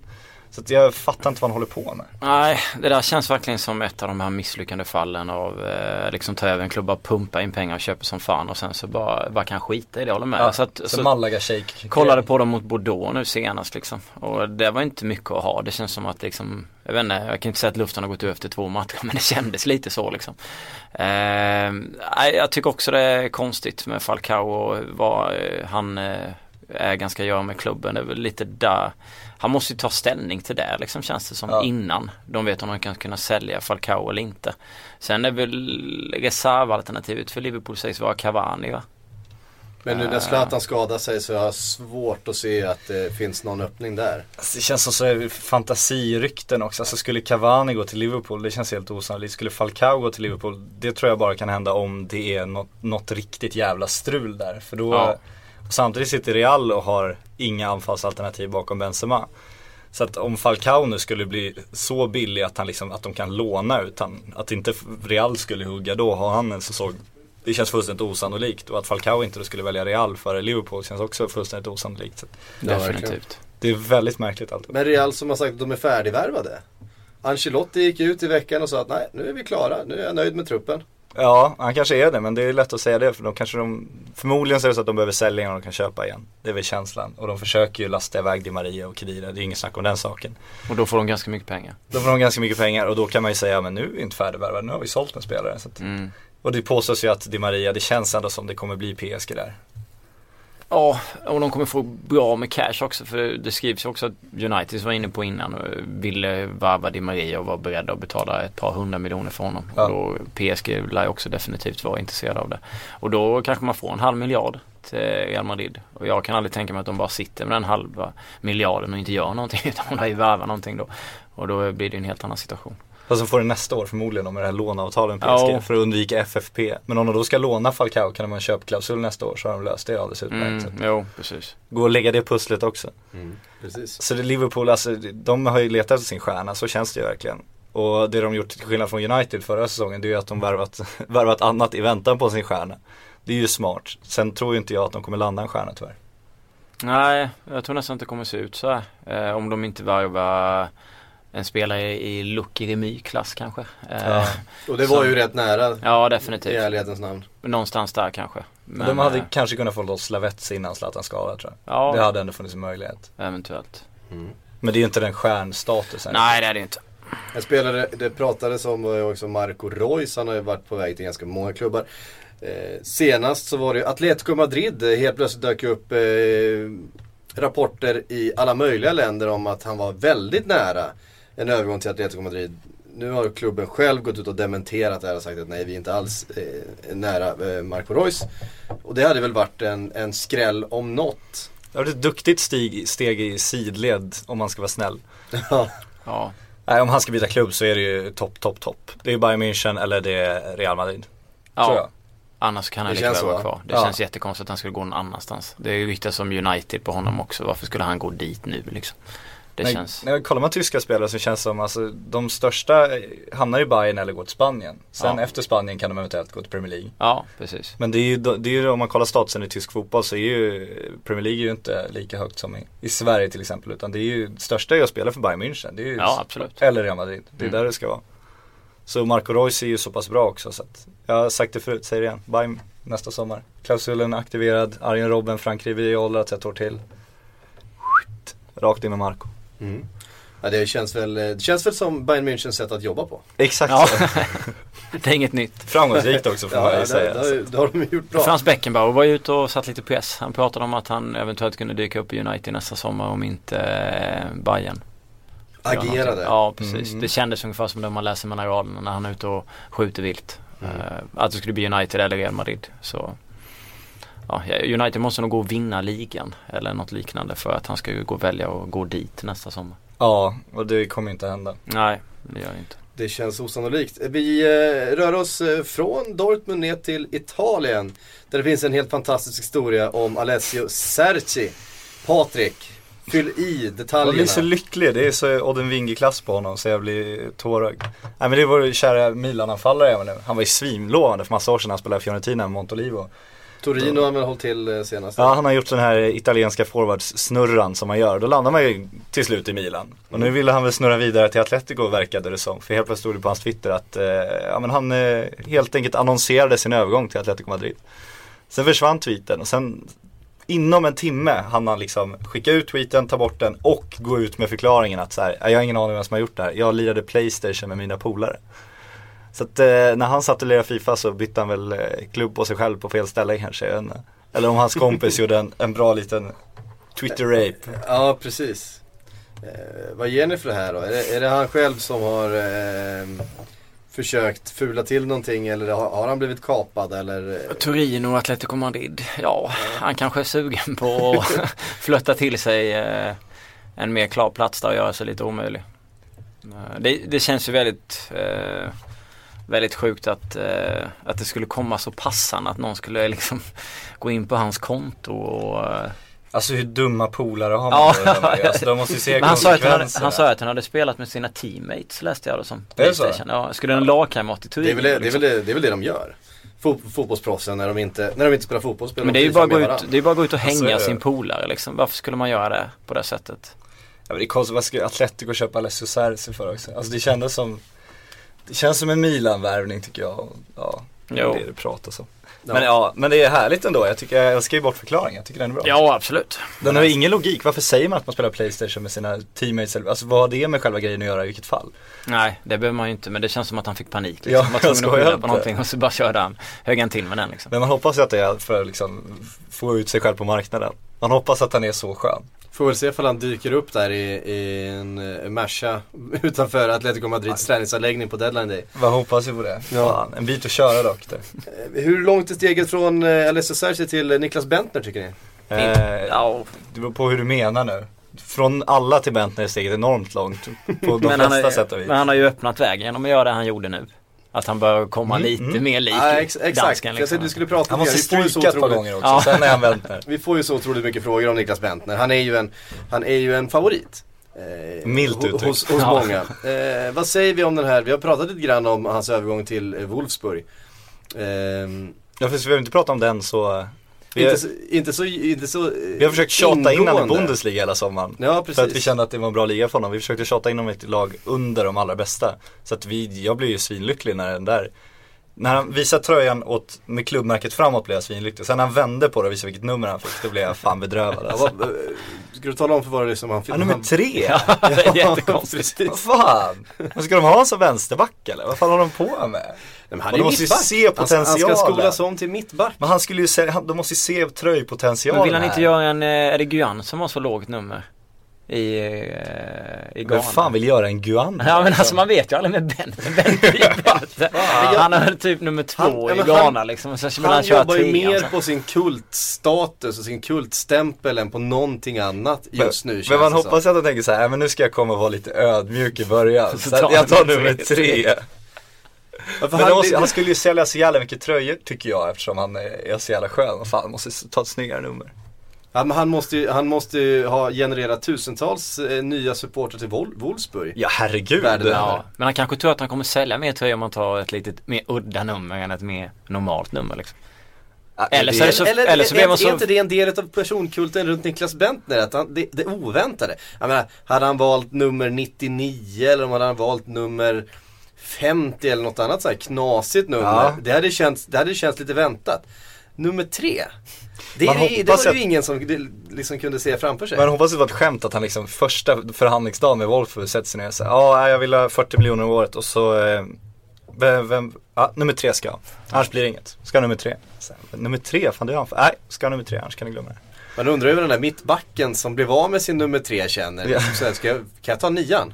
Så jag fattar inte vad han håller på med. Nej, det där känns verkligen som ett av de här misslyckande fallen av eh, liksom ta över en klubb och pumpa in pengar och köpa som fan och sen så bara, bara kan skita i det, håller med. Ja, så att, så Malaga Shake. kollade på dem mot Bordeaux nu senast liksom. Och det var inte mycket att ha. Det känns som att liksom, jag vet inte, jag kan inte säga att luften har gått ur efter två matcher *laughs* men det kändes lite så liksom. Eh, jag tycker också det är konstigt med Falcao och vad eh, han eh, ägaren ska göra med klubben. Det är väl lite där. Han måste ju ta ställning till det liksom känns det som Ja. innan de vet om de kan kunna sälja Falcao eller inte. Sen är väl reservalternativet för Liverpool sägs vara Cavani va? Men nu när Zlatan skadar sig så har jag svårt att se att det finns någon öppning där. Alltså, det känns som så fantasirykten också. Alltså skulle Cavani gå till Liverpool, det känns helt osannolikt. Skulle Falcao gå till Liverpool, det tror jag bara kan hända om det är något, något riktigt jävla strul där. För då, Ja. Samtidigt sitter Real och har inga anfallsalternativ bakom Benzema. Så att om Falcao nu skulle bli så billig att, han liksom, att de kan låna ut han, att inte Real skulle hugga då har han en säsong det känns fullständigt osannolikt och att Falcao inte då skulle välja Real före Liverpool känns också fullständigt osannolikt. Definitivt. det är väldigt märkligt allt. Men Real som har sagt att de är färdigvärvade. Ancelotti gick ut i veckan och sa att nej, nu är vi klara, nu är jag nöjd med truppen. Ja, han kanske är det men det är lätt att säga det för de kanske de Förmodligen så är det så att de behöver sälja innan de kan köpa igen Det är väl känslan och de försöker ju lasta iväg Di Maria och Kedira Det är inget snack om den saken Och då får de ganska mycket pengar. Då får de ganska mycket pengar och då kan man ju säga men nu är vi inte färdigvärvade, nu har vi sålt en spelare så att Mm. Och det påstås ju att Di Maria, det känns ändå som det kommer bli PSG där. Ja, och de kommer få bra med cash också för det skrivs ju också att United var inne på innan och ville varva Di Maria och var beredda att betala ett par hundra miljoner för honom. Ja. Och då PSG lär också definitivt vara intresserade av det. Och då kanske man får en halv miljard till Real Madrid. Och jag kan aldrig tänka mig att de bara sitter med den halva miljarden och inte gör någonting *laughs* utan de lär ju värva någonting då. Och då blir det en helt annan situation. Fast de får det nästa år förmodligen med det här låneavtalet med PSG Ja. för att undvika FFP. Men om de då ska låna Falcao kan de ha en köpklausul nästa år så har de löst det alldeles utmärkt. Mm, att jo, precis. Gå och lägga det pusslet också. Precis. Så det Liverpool, alltså de har ju letat efter sin stjärna, så känns det ju verkligen. Och det de gjort till skillnad från United förra säsongen, det är ju att de värvat, *laughs* värvat annat i väntan på sin stjärna. Det är ju smart. Sen tror ju inte jag att de kommer landa en stjärna tyvärr. Nej, jag tror nästan inte det kommer se ut så här. Eh, om de inte värvar en spelare i Lucky Remy-klass kanske. Eh, Ja. Och det var Som- ju rätt nära ja, i definitivt. ärlighetens namn. Någonstans där kanske. Men, de hade eh, kanske kunnat få loss Lavets innan Zlatan skadad tror jag. Ja, Det hade ändå funnits en möjlighet. eventuellt. Men det är ju inte den stjärnstatusen. Nej, det är det inte. En spelare det pratades om var ju också Marco Reus. Han har ju varit på väg till ganska många klubbar. Eh, senast så var det ju Atletico Madrid. eh, Helt plötsligt dök upp eh, rapporter i alla möjliga länder om att han var väldigt nära en övergång till Atletico Madrid. Nu har klubben själv gått ut och dementerat det här och sagt att nej vi är inte alls eh, nära eh, Marco Reus. Och det hade väl varit en, en skräll om något. Det var ett duktigt steg, steg i sidled om man ska vara snäll. *laughs* Ja, Nej, om han ska byta klubb så är det ju topp, topp, topp. Det är ju Bayern München eller det är Real Madrid. Tror jag. ja. Annars kan han Det lika väl vara va? kvar. Det Ja. känns jättekonstigt att han skulle gå någon annanstans. Det är ju riktigt som United på honom också. Varför skulle han gå dit nu liksom? Det Nej, känns... När kollar man tyska spelare så känns det som, alltså de största eh, hamnar i Bayern eller går till Spanien. Sen Ja. efter Spanien kan de eventuellt gå till Premier League. Ja, precis. Men det är ju, det är ju om man kollar statusen i tysk fotboll så är ju Premier League ju inte lika högt som i, i Sverige till exempel. Utan det är ju, det största är att spela för Bayern München. Det är ju Ja, absolut. Eller Real Madrid. Det är Mm. där det ska vara. Så Marco Reus är ju så pass bra också så att jag har sagt det förut, säger det igen. Bayern nästa sommar. Klausulen aktiverad, Arjen Robben, Frank Riviola ett år till. Rakt in med Marco. Ja, det, känns väl, det känns väl som Bayern Münchens sätt att jobba på. Exakt Ja. *laughs* det är inget nytt. Framgångsrikt också får man ju det, säga. det, det har de gjort bra. Frans Beckenbauer var ju ute och satt lite press. Han pratade om att han eventuellt kunde dyka upp i United nästa sommar om inte eh, Bayern. Agerade. Ja, precis. Mm. Det kändes ungefär som det man läser mellan raderna när han är ute och skjuter vilt. Mm. Eh, att det skulle bli United eller Real Madrid. Så ja, United måste nog gå och vinna ligan eller något liknande för att han ska gå och välja och gå dit nästa sommar. Ja, och det kommer inte hända. Nej, det gör det inte. Det känns osannolikt. Vi eh, rör oss eh, från Dortmund ner till Italien. Där det finns en helt fantastisk historia om Alessio Cerci. Patrik, fyll i Jag detaljerna. blir så lycklig, det är så Odden Winge-klass på honom så jag blir tårögd. Nej men det är vår kära Milan-anfallare även nu. Han var ju svinlovande för massa år sedan när han spelade i Fiorentina med Montolivo. Torino har han väl hållit till eh, senast. Ja han har gjort den här italienska forwards-snurran som man gör. Då landar man ju till slut i Milan. Och nu ville han väl snurra vidare till Atletico verkade det som. För helt plötsligt stod det på hans Twitter att eh, ja, men han eh, helt enkelt annonserade sin övergång till Atletico Madrid. Sen försvann tweeten och sen inom en timme hann han liksom skicka ut tweeten, ta bort den och gå ut med förklaringen att så här, jag har ingen aning vem som har gjort det här. Jag lirade Playstation med mina polare. Så att eh, när han satt och lirade Fifa så bytte han väl eh, klubb på sig själv på fel ställe kanske. Inte. Eller om hans *laughs* kompis gjorde en, en bra liten Twitter-rape. Ja, precis. Eh, vad ger ni för det här då? Är det, är det han själv som har eh, försökt fula till någonting eller har, har han blivit kapad eller? eh, Torino och Atletico Madrid. Ja, han kanske är sugen på att *laughs* flytta till sig eh, en mer klar plats där och göra sig lite omöjlig. Eh, det, det känns ju väldigt eh, Väldigt sjukt att, eh, att det skulle komma så passande att någon skulle *laughs* liksom gå in på hans konto och eh, Alltså hur dumma polare har man Ja. då. Alltså de måste ju se Men han sa, att han, hade, han sa att han hade spelat med sina teammates läste jag det som. Är det så? Playstation. Ja, skulle en lagkamrat i Det är, Torino väl det, det, är liksom. väl det, det är väl det de gör. Fot, fotbollsproffsen när de, inte, när de inte spelar fotboll spelar Men det är ju bara gå ut, det är bara att gå ut och är hänga det. sin polare liksom. Varför skulle man göra det på det sättet? Ja, men det är konstigt, vad ska Atletico köpa Alessio Cerci för också? Alltså det kändes som Det känns som en Milan-värvning tycker jag. Ja, det är Jo. det pratas om. Men ja, men det är härligt ändå. Jag, tycker, jag älskar ju bortförklaringen. Jag tycker den är bra. Ja, absolut. Den har ju ingen logik. Varför säger man att man spelar Playstation med sina teammates? Alltså vad har det med själva grejen att göra i vilket fall? Nej, det behöver man ju inte. Men det känns som att han fick panik. Liksom. Ja, han var tvungen att skylla på någonting och så bara körde han, högg han till med den liksom. Men man hoppas ju att det är för att liksom få ut sig själv på marknaden. Man hoppas att han är så skön. Får väl se ifall han dyker upp där i, i en uh, Merca *laughs* utanför Atletico Madrids träningsanläggning på deadline day. Man hoppas ju på det. Ja. Fan, en bit att köra dock det. Eh, Hur långt är steget från uh, Alessio Sarci till eh, Niklas Bentner tycker ni? Eh, Ja, det beror på hur du menar nu. Från alla till Bentner är steget enormt långt. På de men, han flesta har, sätt och vis. men han har ju öppnat vägen genom att göra det han gjorde nu. Att han bör komma Mm, lite mm. mer lik Ja, ex exakt, dansken jag liksom. tänkte du skulle prata Han om måste stryka ett par gånger också, Ja. sen är han Bentner. Vi får ju så otroligt mycket frågor om Niklas Bentner. Han är ju en, han är ju en favorit. Eh, Milt uttryckt. Hos, hos Ja. många. Eh, vad säger vi om den här? Vi har pratat lite grann om hans övergång till eh, Wolfsburg. Ehm, Ja, för vi behöver inte prata om den så. Vi, inte, har, så, inte så, inte så vi har försökt tjata in honom i ingående. Bundesliga hela sommaren. Ja, För att vi precis. kände att det var en bra liga för honom. Vi försökte tjata in honom i ett lag under de allra bästa. Så att vi, jag blev ju svinlycklig när den där när han visade tröjan åt, med klubbmärket framåt blev jag svinlycklig. Sen när han vände på det och visade vilket nummer han fick, då blev jag fan bedrövad Ja, alltså. vad, eh, ska du tala om för vad det är som han fick? Ja, nummer tre! *laughs* det är jättekonstigt. *laughs* Vad fan? Men ska de ha en som vänsterback eller? Vad fan håller de på med? Nej, men han är de måste ju se Han, han ska potentialen. skolas om till mittback. Men han skulle ju se, de måste ju se tröjpotentialen Men vill han här. inte göra en, eh, är det Guyan som har så lågt nummer? I, eh, i Ghana. Vem fan vill göra en Guan? Ja men alltså man vet ju aldrig med är ju bättre. Han har väl typ nummer två Han- i Ghana han- liksom. Och han, Han jobbar ju mer sen. på sin kultstatus och sin kultstämpel än på någonting annat just nu Men man hoppas att han tänker så här, "Nej, men nu ska jag komma och vara lite ödmjuk i början. *laughs* Så Så jag tar nummer tre. tre. Ja, han, måste, han skulle ju sälja så jävla mycket tröjor tycker jag eftersom han är är så jävla skön. Fan, han måste ta ett snyggare nummer. Men han måste ju, han måste ju ha genererat tusentals eh, nya supportrar till Wol- Wolfsburg. Ja herregud. Världen. Ja, men han kanske tror att han kommer sälja mer tröjor om man tar ett litet mer udda nummer än ett mer normalt nummer liksom. Eller så är det så- eller eller så är, inte det en del av personkulten runt Niklas Bentner? Att han, det, det oväntade. Jag menar, hade han valt nummer 99 eller om han hade valt nummer 50 eller något annat så här knasigt nummer. Ja. Det, hade känts, det hade känts lite väntat. Nummer 3. Det, Man det, det var ju att- ingen som liksom kunde se framför sig. Men hoppas det var ett skämt att han liksom första förhandlingsdagen med Wolfsburg sätter sig ner och säger ja jag vill ha 40 miljoner om året och så eh, vem, vem, ja, nummer tre ska jag. Annars blir det inget. Ska nummer tre. Här, nummer tre, fan det är han. Nej, ska nummer tre annars kan ni glömma det. Man undrar ju den där mittbacken som blev av med sin nummer 3 känner. Ja. Så här, ska jag, kan jag ta nian?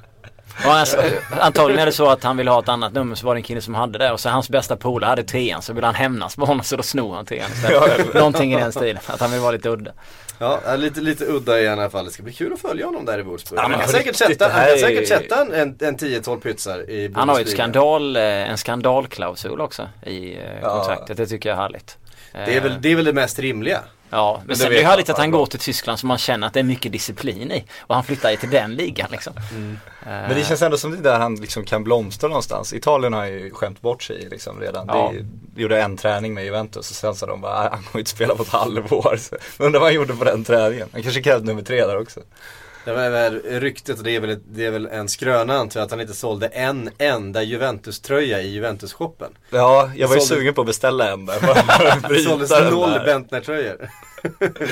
Alltså, antagligen är det så att han vill ha ett annat nummer så var det en kille som hade det och så hans bästa polare hade trean så vill han hämnas på honom så då snor han trean istället. Någonting i den stilen. Att han vill vara lite udda. Ja, ja, lite, lite udda i alla fall. Det ska bli kul att följa honom där i Wolfsburg. Ja, han, kan säkert sätta, han kan säkert sätta en, en, en 10-12 pytsar i Han har ju skandal, eh, en skandalklausul också i eh, Ja. kontraktet. Det tycker jag är härligt. Det är, väl, det är väl det mest rimliga. Ja, men det sen jag härligt att han går till Tyskland så man känner att det är mycket disciplin i. Och han flyttar ju till den ligan liksom. Mm. Eh, Men det känns ändå som det är där han liksom kan blomstra någonstans. Italien har ju skämt bort sig liksom redan. Ja. Det, det gjorde en träning med Juventus och sen sa de bara, "Ah, han kommer inte spela på ett halvår. *laughs* Så, undrar vad han gjorde på den träningen. Han kanske krävde nummer tre där också. Det var väl ryktet och det är väl, det är väl en skröna antar jag att han inte sålde en enda Juventus-tröja i Juventus-shoppen. Ja, jag var ju Sålde- sugen på att beställa en *laughs* där. Såldes noll. Bentner-tröjor. *laughs*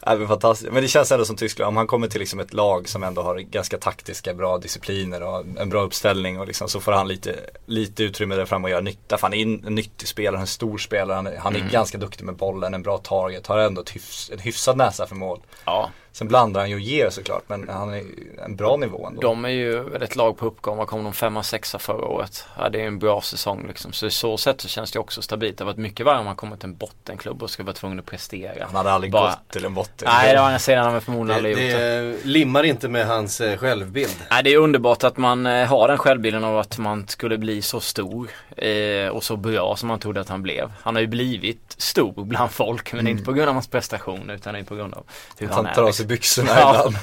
Ja, men fantastiskt. Men det känns ändå som Tyskland, om han kommer till liksom ett lag som ändå har ganska taktiska, bra discipliner och en bra uppställning och liksom, så får han lite, lite utrymme där fram och göra nytta. För han är en en nyttig spelare, en stor spelare, han är, han är ganska duktig med bollen, en bra target, har ändå ett hyfs, en hyfsad näsa för mål. Ja, Sen blandar han ju och ger såklart, men han är en bra nivå ändå. de är ju ett lag på uppgång. Vad kom de? Femma, sexa förra året. Ja, det är en bra säsong liksom. Så i så sätt så känns det också stabilt. Det har varit mycket värre om man kommer till en bottenklubb och ska vara tvungen att prestera. Han hade aldrig Bara- gått till en botten. Nej, det har jag sedan han förmodligen aldrig gjort det. det limmar inte med hans eh, självbild. Nej, det är underbart att man eh, har den självbilden av att man skulle bli så stor eh, och så bra som man trodde att han blev. Han har ju blivit stor bland folk men inte på grund av hans prestation utan på grund av hur Han han, tar är. Byxorna Ja. ibland.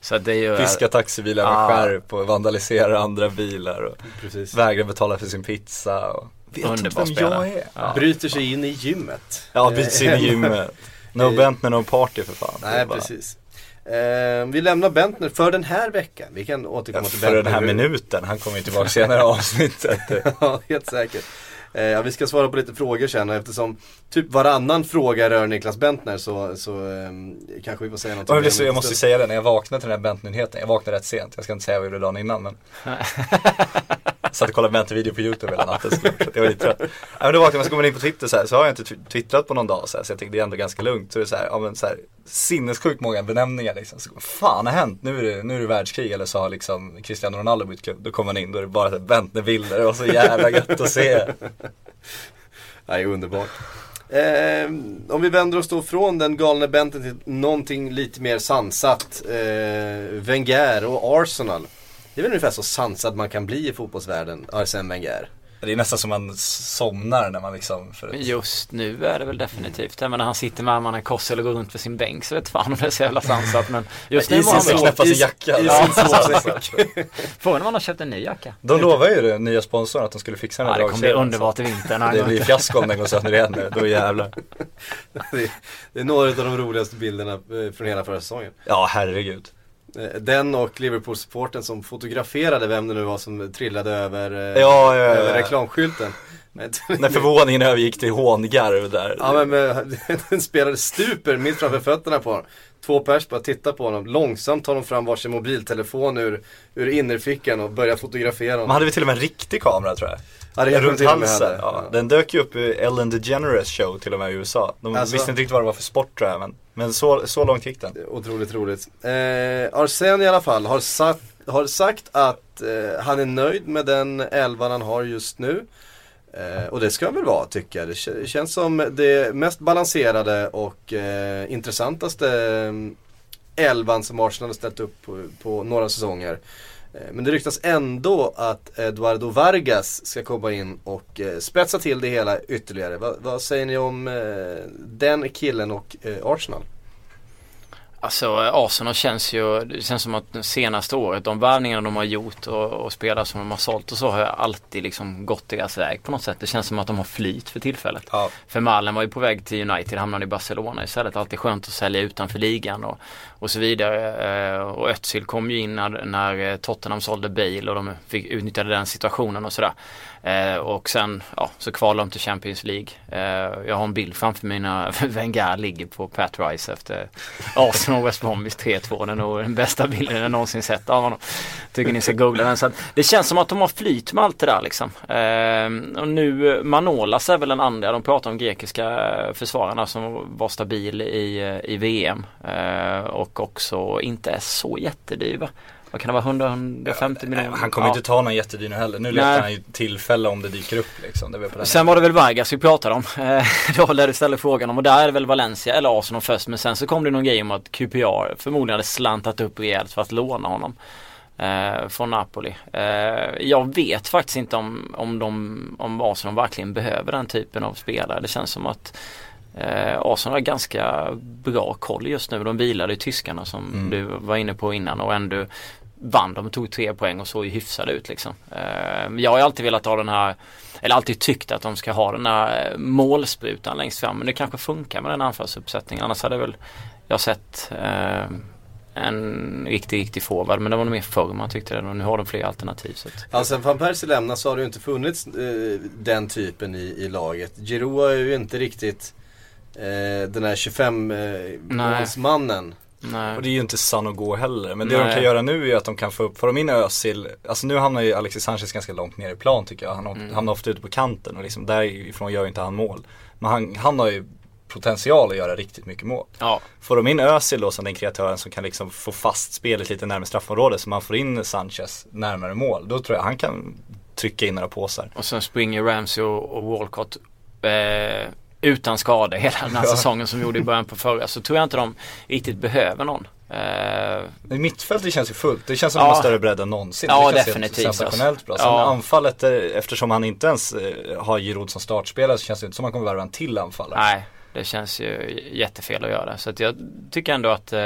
Så det är ju... Fiskar taxibilar med Ja. skärp och vandaliserar andra bilar och Precis. vägrar betala för sin pizza. Och... Vet inte Underbar vem spelare. jag är. Ja. Bryter sig in i gymmet. Ja, byter sig in i gymmet. *laughs* No Eh, Bentner, no party för fan. Nej, bara- precis. Eh, vi lämnar Bentner för den här veckan. Vi kan Ja, återkomma till för den här Bentner. minuten, han kommer ju tillbaka senare i avsnittet. *laughs* ja, helt säkert. Eh, ja, vi ska svara på lite frågor sen eftersom typ varannan fråga rör Niklas Bentner så, så eh, kanske vi får säga något jag, det så, jag måste säga det när jag vaknade till den här Bent-nyheten. Jag vaknade rätt sent. Jag ska inte säga vad jag gjorde dagen innan men *laughs* Satt och kollade Bent-video på YouTube hela natten så jag var lite trött. Men då vaknade jag och så går man in på Twitter så här, så har jag inte tw- twittrat på någon dag så, här, så jag tänkte det är ändå ganska lugnt. Så det är så här, ja men så här, sinnessjukt många benämningar liksom. Så, fan har hänt? Nu är, det, nu är det världskrig eller så har liksom Cristiano Ronaldo bytt klubb. Då kommer man in, då är det bara Bentner-bilder. Det var så jävla gött att se. *laughs* Nej, underbart. Eh, om vi vänder oss då från den galne Benten till någonting lite mer sansat. Eh, Wenger och Arsenal. Det är väl ungefär så sansad man kan bli i fotbollsvärlden, Arsene Wenger. Det är nästan som man somnar när man liksom för Men just nu är det väl definitivt. Jag menar han sitter med armarna i kors eller går runt för sin bänk så vet fan om det är så jävla sansat. Men just nu var han sin bra. knäppa sin jacka. i Ja. *laughs* Frågan om han har köpt en ny jacka. De lovar ju det, nya sponsorn, att de skulle fixa den Ja, här det kommer bli underbart i vinter. när han Det blir fiasko om den går sönder igen nu, då jävlar. *laughs* Det, det är några av de roligaste bilderna eh, från hela förra säsongen. Ja, herregud. Eh, Den och Liverpool-supporten som fotograferade vem det nu var som trillade över, eh, Ja, ja, ja, över reklamskylten. Men- När förvåningen övergick till hångarv där. Ja men *laughs* den spelade stuper mitt framför fötterna på honom. Två pers bara tittar på honom. Långsamt tar de fram varsin mobiltelefon ur, ur innerfickan och börjar fotografera Man honom. hade väl till och med en riktig kamera tror jag. Ja, det Runt halsen. Ja. Den dök ju upp i Ellen DeGeneres show till och med i USA. De Alltså. visste inte riktigt vad det var för sport tror jag, men, men så, så långt gick den. Otroligt roligt. Eh, Arsen i alla fall har, sagt, har sagt att eh, han är nöjd med den elvan han har just nu. Eh, och det ska han väl vara tycker jag. Det kä- känns som det mest balanserade och eh, intressantaste eh, elvan som Arsenal har ställt upp på, på några säsonger. Eh, men det ryktas ändå att Eduardo Vargas ska komma in och eh, spetsa till det hela ytterligare. Vad, vad säger ni om eh, den killen och Arsenal? Alltså Arsenal känns ju, det känns som att det senaste året, de värvningarna de har gjort och, och spelare som de har sålt och så har alltid liksom gått deras väg på något sätt. Det känns som att de har flyt för tillfället. Ja. För Malen var ju på väg till United, hamnade i Barcelona istället. Alltid skönt att sälja utanför ligan och, och så vidare. Eh, Och Özil kom ju in när, när Tottenham sålde Bale och de fick utnyttjade den situationen och sådär. Eh, Och sen ja, så kvalar de till Champions League. Eh, Jag har en bild framför mig när *laughs* Wenger ligger på Pat Rice efter Arsenal West Bromwich 3-2. Den är nog den bästa bilden jag någonsin sett av honom. Tycker ni ska googla den. Så att det känns som att de har flyt med allt det där liksom. Eh, Och nu Manolas är väl den andra. De pratar om grekiska försvararna som var stabil i, i VM. Eh, Och också inte är så jättedyva. Vad kan det vara? 100-150 miljoner? Han kommer Ja. inte ta någon jättedyr heller. Nu letar han ju tillfälle om det dyker upp liksom. Det den Sen var det väl Vargas vi pratade om. Eh, *laughs* Då lär du ställa frågan om och där är det väl Valencia eller Arsenal först. Men sen så kom det någon grej om att QPR förmodligen hade slantat upp rejält för att låna honom. Eh, från Napoli. Eh, jag vet faktiskt inte om, om, de, om Arsenal verkligen behöver den typen av spelare. Det känns som att eh, Arsenal har ganska bra koll just nu. De vilade ju tyskarna som Mm. du var inne på innan och ändå vann de och tog tre poäng och såg ju hyfsade ut liksom. Eh, jag har ju alltid velat ha den här eller alltid tyckt att de ska ha den här eh, målsprutan längst fram men det kanske funkar med den anfallsuppsättningen annars hade väl jag sett eh, en riktig, riktig forward men det var nog mer förr man tyckte det och nu har de fler alternativ. Så att, Ja, sen van Persie lämnade så har det ju inte funnits eh, den typen i, i laget. Giroud är ju inte riktigt eh, den här 25 eh. Nej. Och det är ju inte sann att gå heller. Men det de Nej. kan göra nu är att de kan få upp, får de in Özil, alltså nu hamnar ju Alexis Sanchez ganska långt ner i plan tycker jag. Han Mm. hamnar ofta ute på kanten och liksom därifrån gör ju inte han mål. Men han, han har ju potential att göra riktigt mycket mål. Ja, Får de in Özil då som den kreatören som kan liksom få fast spelet lite närmare straffområdet så man får in Sanchez närmare mål. Då tror jag han kan trycka in några påsar. och sen springer Ramsey och, och Walcott eh, utan skada hela den här Ja. säsongen som vi gjorde i början på förra så tror jag inte de riktigt behöver någon. Men Mittfältet känns ju fullt. Det känns som Ja. de har större bredd än någonsin. Ja, det känns definitivt, helt sensationellt bra. alltså. Sen Ja. anfallet, eh, eftersom han inte ens eh, har Giroud som startspelare så känns det inte som att han kommer värva en till anfallare. Nej, det känns ju jättefel att göra. Så att jag tycker ändå att eh,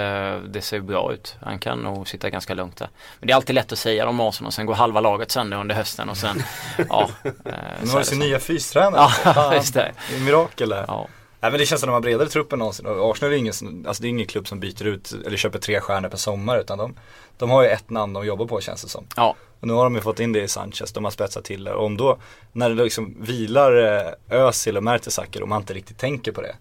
det ser bra ut. Han kan nog sitta ganska lugnt där. Men det är alltid lätt att säga om Arsenal och sen går halva laget sönder under hösten och sen, ja. Eh, Nu har du sin nya fystränare. Ja, *laughs* just det. Det är mirakel det här. Ja. Nej men det känns som de har bredare trupp än någonsin och Arsenal är ingen, alltså det är ingen klubb som byter ut eller köper tre stjärnor per sommar utan de, de har ju ett namn de jobbar på känns det som. Ja. Och nu har de ju fått in det i Sanchez, de har spetsat till det och om då, när det liksom vilar eh, Özil och Mertesacker och man inte riktigt tänker på det.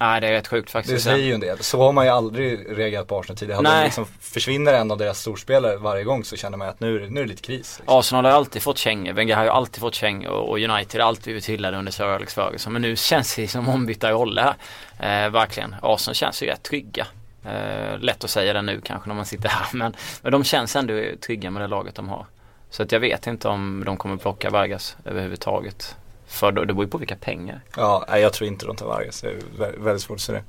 Nej det är rätt sjukt Det faktiskt. säger ju en del. Så har man ju aldrig reagerat på Arsenal tidigare. Nej. liksom försvinner en av deras storspelare varje gång så känner man att nu, är det- nu är det lite kris. Liksom. Arsenal har ju alltid fått kängor. Wenger har ju alltid fått kängor och United har alltid blivit hyllade under Sir Alex Ferguson. Men nu känns det som ombytta roller här. Eh, verkligen. Arsenal känns ju rätt trygga. Eh, lätt att säga det nu kanske när man sitter här men, men de känns ändå trygga med det laget de har. Så att jag vet inte om de kommer plocka Vargas överhuvudtaget. För då, det beror ju på vilka pengar. Ja, nej, jag tror inte de tar Vargas. Det är vä- väldigt svårt att se det.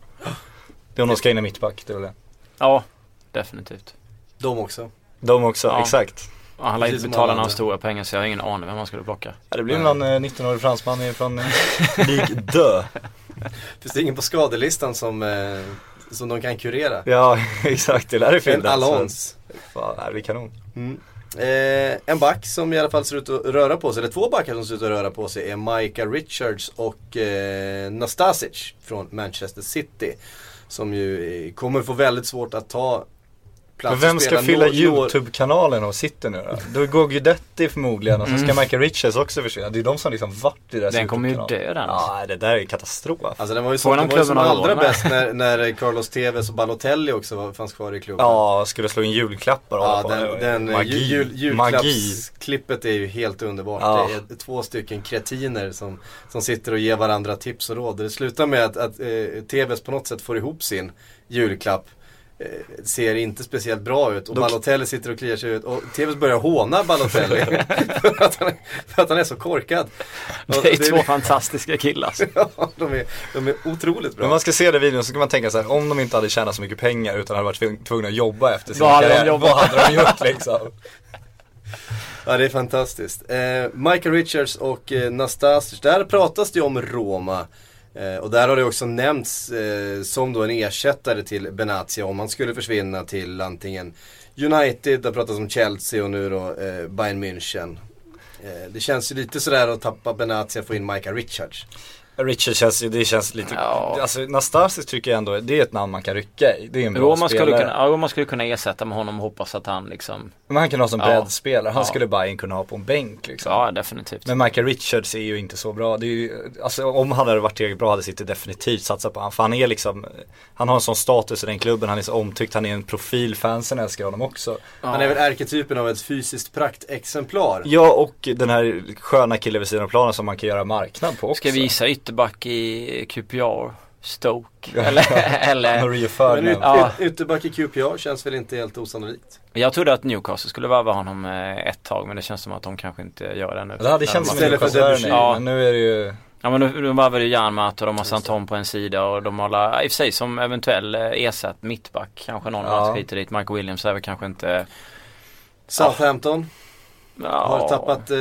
Det är om de ska in i mittback, det är väl det. Ja, definitivt. De också. De också, Ja. exakt. Ja, han lär inte betala några stora pengar så jag har ingen aning vem man skulle plocka. Ja, det blir någon eh, 19-årig fransman från eh, Ligue 2. Finns det ingen på skadelistan som, eh, som de kan kurera? Ja, *laughs* exakt. Det lär det En finnas. Alons. Fan, det blir kanon. Eh, en back som i alla fall ser ut att röra på sig, eller två backar som ser ut att röra på sig är Micah Richards och eh, Nastasic från Manchester City. Som ju eh, kommer få väldigt svårt att ta plats Men vem ska fylla nå- YouTube-kanalen och sitter nu då? Då går Guidetti förmodligen och så ska Mm. Michael Richards också försvinna. Det är de som liksom varit i deras Den kommer ju dö den. alltså. Ja, det där är katastrof. Alltså den var ju, de den var ju som allra bäst när, när Carlos Tevez och Balotelli också var, fanns kvar i klubben. Ja, skulle slå in julklappar och Ja, hålla på. den, den Magi. jul, julklappsklippet är ju helt underbart. Ja. Det är två stycken kretiner som, som sitter och ger varandra tips och råd. Det slutar med att, att eh, TVs på något sätt får ihop sin julklapp. Eh, ser inte speciellt bra ut och Då- Balotelli sitter och kliar sig ut och TVs börjar håna Balotelli *laughs* för, att han, är- för att han är så korkad. Och Det är två fantastiska killar. *laughs* Ja, de, är, de är otroligt bra. Men man ska se den videon så kan man tänka så här, om de inte hade tjänat så mycket pengar utan hade varit tvung- tvungna att jobba efter sin Vad karriär, jobbat? vad hade de gjort liksom? *laughs* Ja det är fantastiskt. Eh, Michael Richards och eh, Nastasic, där pratas det om Roma. Eh, och där har det också nämnts eh, som då en ersättare till Benatia om han skulle försvinna till antingen United, det pratas om Chelsea och nu då eh, Bayern München. Eh, det känns ju lite sådär att tappa Benatia och få in Micah Richards. Richard känns ju, det känns lite, Ja. alltså Nastasic tycker jag ändå, det är ett namn man kan rycka i. Det är en bra Roma spelare. skulle, kunna, ja, Roma skulle kunna ersätta med honom och hoppas att han liksom Men han kan ha som Ja. breddspelare, han Ja. skulle Bayern kunna ha på en bänk liksom. Ja definitivt. Men Michael Richards är ju inte så bra. Det är ju, alltså om han hade varit tillräckligt bra hade City definitivt satsat på honom. För han är liksom, han har en sån status i den klubben, han är så omtyckt, han är en profil, fansen älskar honom också. Han är väl ärketypen av ett fysiskt praktexemplar. Ja och den här sköna killen vid sidan av planen som man kan göra marknad på också. Ska visa ytterback i QPR, Stoke eller, *laughs* eller Maria Men Ferdinand. Ja. ytterback i QPR känns väl inte helt osannolikt. Jag trodde att Newcastle skulle värva honom eh, ett tag men det känns som att de kanske inte gör det nu. Det hade känts som Newcastle Ja. men nu är det ju Ja men nu, nu värvade ju Janmat och de har Santon på en sida och de har la- i och för sig som eventuell eh, ersatt mittback kanske någon Ja. match hit och dit. Michael Williams är väl kanske inte Southampton ja, har tappat eh,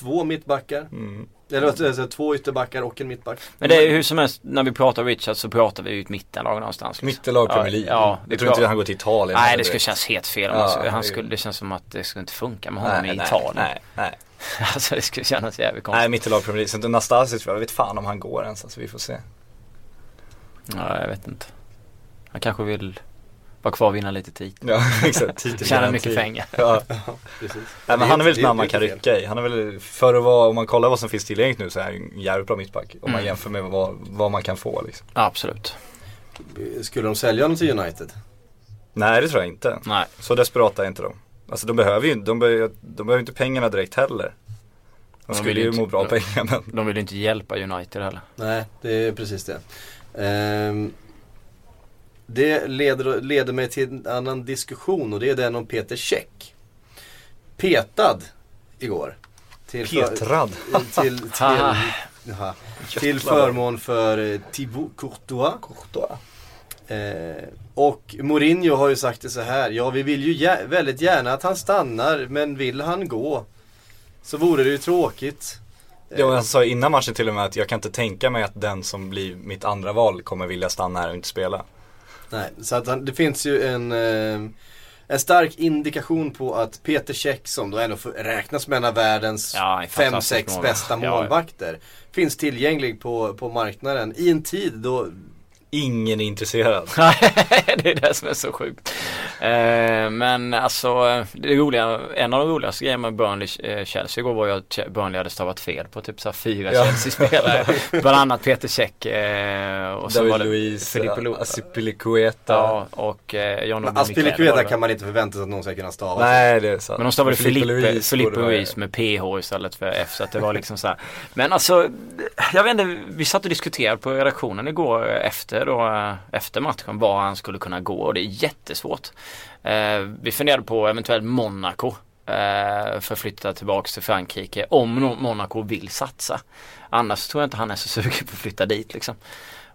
två mittbackar. mm. Eller vad ska jag säga, två ytterbackar och en mittback. Men det är ju hur som helst när vi pratar Richard så pratar vi ju ett mittenlag någonstans. liksom. Mittellag Ja, Premier League. Ja, vi jag tror inte han går till Italien. Nej det skulle kännas helt fel. Ja, han skulle, han det- skulle, det känns som att det skulle inte funka med honom nej, i nej, Italien. Nej, nej. *laughs* alltså det skulle kännas jävligt Nej, konstigt. mittellag Premier League. Till Nastasic, jag vet fan om han går ens, alltså vi får se. Ja, jag vet inte. Han kanske vill vara kvar och vinna lite tid. Ja, *laughs* exakt. Titel Tjäna mycket pengar. Ja. *laughs* Precis. Nej, men han är väl ett namn man kan rycka i. Han är väl, för att vara, om man kollar vad som finns tillgängligt nu så är han ju en jävligt bra mittback. Om man Mm. jämför med vad, vad man kan få liksom. Absolut. Skulle de sälja honom till United? Nej det tror jag inte. Nej. Så desperata är inte de. Alltså de behöver ju de behöver, de behöver inte pengarna direkt heller. De De skulle vill ju inte- må bra av pengar men. De vill ju inte hjälpa United heller. Nej, det är precis det. Ehm, det leder, leder mig till en annan diskussion och det är den om Peter Käck. Petad igår. Till för- Petrad. till, *laughs* till, Haha. jaha, till förmån för eh, Thibaut Courtois. Courtois. Eh, och Mourinho har ju sagt det så här. Ja, vi vill ju gär- väldigt gärna att han stannar, men vill han gå så vore det ju tråkigt. Ja, han sa innan matchen till och med att jag kan inte tänka mig att den som blir mitt andra val kommer vilja stanna här och inte spela. Nej, så att han, det finns ju en, eh, en stark indikation på att Peter Käck som då ändå räknas som en av världens Ja, en fem, fantastisk sex målvakt. bästa Ja, ja. målvakter. Finns tillgänglig på, på marknaden i en tid då Ingen är intresserad. *laughs* det är det som är så sjukt. Eh, men alltså, det roliga, en av de roligaste grejerna med Burnley-Chelsea igår var ju att Burnley hade stavat fel på typ så här fyra Ja. Chelsea-spelare. *laughs* Bland annat Peter Käck eh, och så David var det Luiz, Filippo Lu- Asipilicueta. Ja, och eh, John Men Aspilicueta kan man inte förvänta sig att någon ska kunna stava. Nej det är sant. Men de stavade Filippo Filippe, Luis Ruiz med PH istället för F så att det var liksom så här. Men alltså, jag vet inte, vi satt och diskuterade på redaktionen igår efter då, eh, efter matchen var han skulle kunna gå och det är jättesvårt. Eh, vi funderade på eventuellt Monaco eh, för att flytta tillbaks till Frankrike om Monaco vill satsa. Annars tror jag inte han är så *laughs* sugen på att flytta dit liksom.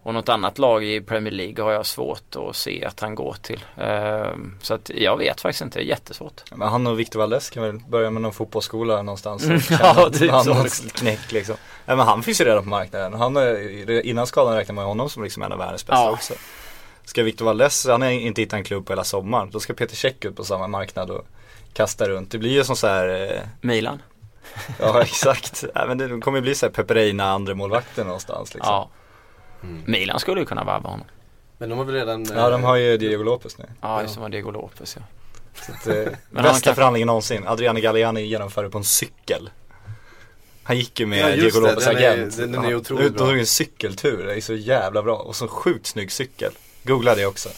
Och något annat lag i Premier League har jag svårt att se att han går till. Eh, så att jag vet faktiskt inte, det är jättesvårt. Men han och Victor Valdes kan väl börja med någon fotbollsskola någonstans. *laughs* och ja, typ han så, knäck liksom. Nej men han finns ju redan på marknaden. Han är, innan skadan räknar man honom som liksom en av världens bästa Ja. också. Ska Victor Valdes, han har inte hittat en klubb på hela sommaren. Då ska Peter Cech ut på samma marknad och kasta runt. Det blir ju som så här eh, Milan. *laughs* Ja exakt. Nej, men det kommer ju bli så här Peperina andra målvakten någonstans liksom. Ja. Milan skulle ju kunna varva honom. Men de har väl redan... Ja de har ju Diego Lopez nu. Ja, just det var Diego Lopez ja. Så att, eh, *laughs* bästa kan- förhandlingen någonsin. Adriano Galliani genomförde på en cykel. Han gick ju med Ja, Diego. Lopez Den är- agent. den- är otroligt ut- De bra. tog en cykeltur, det är så jävla bra. Och så sjukt snygg cykel. Googla det också.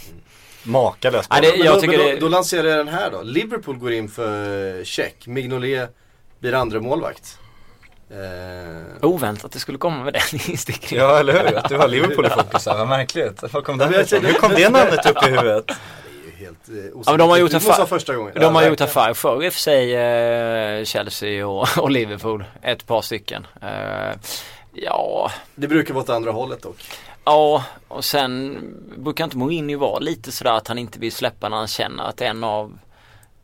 Makalöst Ja, det- då, då, det- då lanserar jag den här då. Liverpool går in för check. Mignolet blir andra målvakt. Eh, Oväntat det skulle komma med den *laughs* instickningen. Ja eller hur, att du har Liverpool i fokus här, vad märkligt. Var kom den jag Hur kom det namnet upp i huvudet? det är ju helt eh, osannolikt. Ja, men de har gjort en måste fa- första gången. De har Ja, gjort verkligen. affär förr i och för sig eh, Chelsea och, *laughs* och Liverpool. Ett par stycken. Eh, ja, Det brukar vara åt andra hållet dock. Ja och sen brukar inte Mourinho vara lite sådär att han inte vill släppa när han känner att en av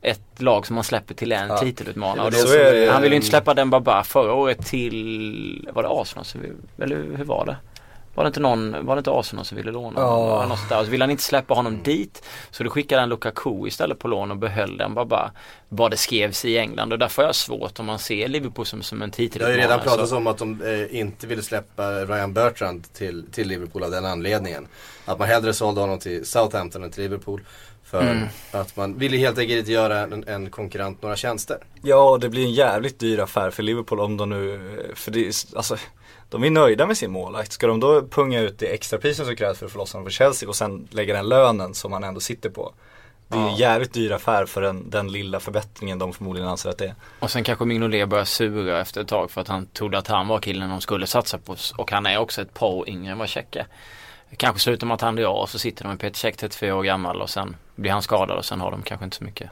ett lag som han släpper till en Ja. titelutmanare. Det det. han ville ju inte släppa den Baba förra året till, var det Arsenal vill, eller hur var det? Var det inte någon, var det inte Arsenal som ville låna honom? Ja. Där. Och så ville han inte släppa honom dit. Så då skickade han Lukaku istället på lån och behöll den bara vad det skrevs i England. Och därför har jag svårt om man ser Liverpool som, som en Det har ju titelutmanare. redan pratats så- om att de eh, inte ville släppa Ryan Bertrand till, till Liverpool av den anledningen. Att man hellre sålde honom till Southampton än till Liverpool. För Mm. att man ville helt enkelt inte göra en, en konkurrent några tjänster. Ja, det blir en jävligt dyr affär för Liverpool om de nu, för det är, alltså de är nöjda med sin målvakt. Ska de då punga ut det extrapriset som krävs för att få loss honom från Chelsea och sen lägga den lönen som han ändå sitter på. Det är en jävligt dyr affär för den, den lilla förbättringen de förmodligen anser att det är. Och sen kanske Mignolet börjar sura efter ett tag för att han trodde att han var killen de skulle satsa på. Och han är också ett par år yngre än vad Check är. Kanske slutar med att han blir av och så sitter de med Peter Check 34 år gammal och sen blir han skadad och sen har de kanske inte så mycket.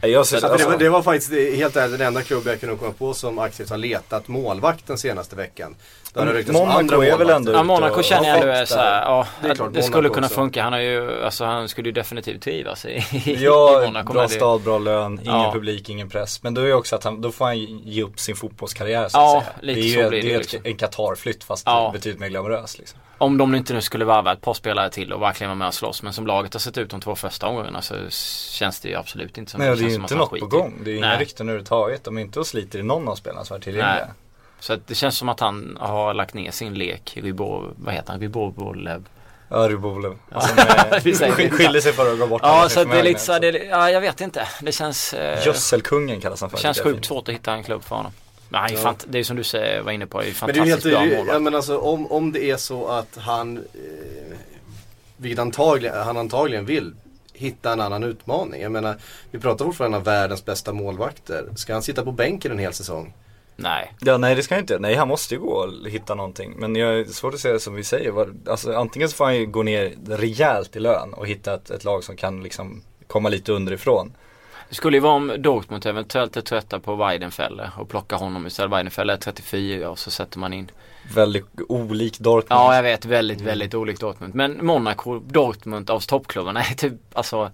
Jag ser, för det, alltså, var, det var faktiskt helt ärligt den enda klubb jag kunde komma på som aktivt har letat målvakt den senaste veckan. Har det ryktats Monaco andra är väl ändå Ja Monaco känner jag ändå är såhär, ja Det det, klart, det skulle kunna också. funka. Han har ju, alltså han skulle ju definitivt trivas i, i Ja, Monaco. bra det- stad, bra lön, ingen Ja. publik, ingen press. Men då är det också att han, då får han ge upp sin fotbollskarriär så Ja, att säga. lite det är så ju blir det det är liksom. en Qatar-flytt fast Ja. betydligt mer glamorös liksom. Om de nu inte nu skulle varva ett par spelare till och verkligen vara med och slåss. Men som laget har sett ut de två första omgångarna så känns det ju absolut inte som Nej, och det är ju inte att något på i. gång. Det är ju inga rykten överhuvudtaget. De är inte och sliter i någon av spelarna som är tillgängliga. Nej. Så att det känns som att han har lagt ner sin lek, Rybov, vad heter han, Rybovolev. Ja, Rubolev. Ja. Som *laughs* det. skiljer sig för att gå bort Ja så det är lite så, förmögenhet. det, ja jag vet inte. Det känns, eh, Gödselkungen kallas han för. känns jag är sjukt svårt att hitta en klubb för honom. Är ju Ja. fant- det är som du säger, var inne på, är ju Men det är helt, fantastiskt bra det är ju- målvakt. ja, men alltså om, om det är så att han, eh, vilket antagligen, han antagligen vill, hitta en annan utmaning. Jag menar, vi pratar fortfarande om världens bästa målvakter. Ska han sitta på bänken en hel säsong? Nej. Ja nej det ska han inte. Nej han måste ju gå och hitta någonting. Men jag är svårt att säga som vi säger. Alltså, antingen så får han ju gå ner rejält i lön och hitta ett, ett lag som kan liksom komma lite underifrån. Det skulle ju vara om Dortmund eventuellt är trötta på Weidenfeller och plocka honom istället. Weidenfeller är 34 och så sätter man in Väldigt olik Dortmund. Ja jag vet, väldigt väldigt olikt Dortmund. Men Monaco, Dortmund av toppklubbarna är typ alltså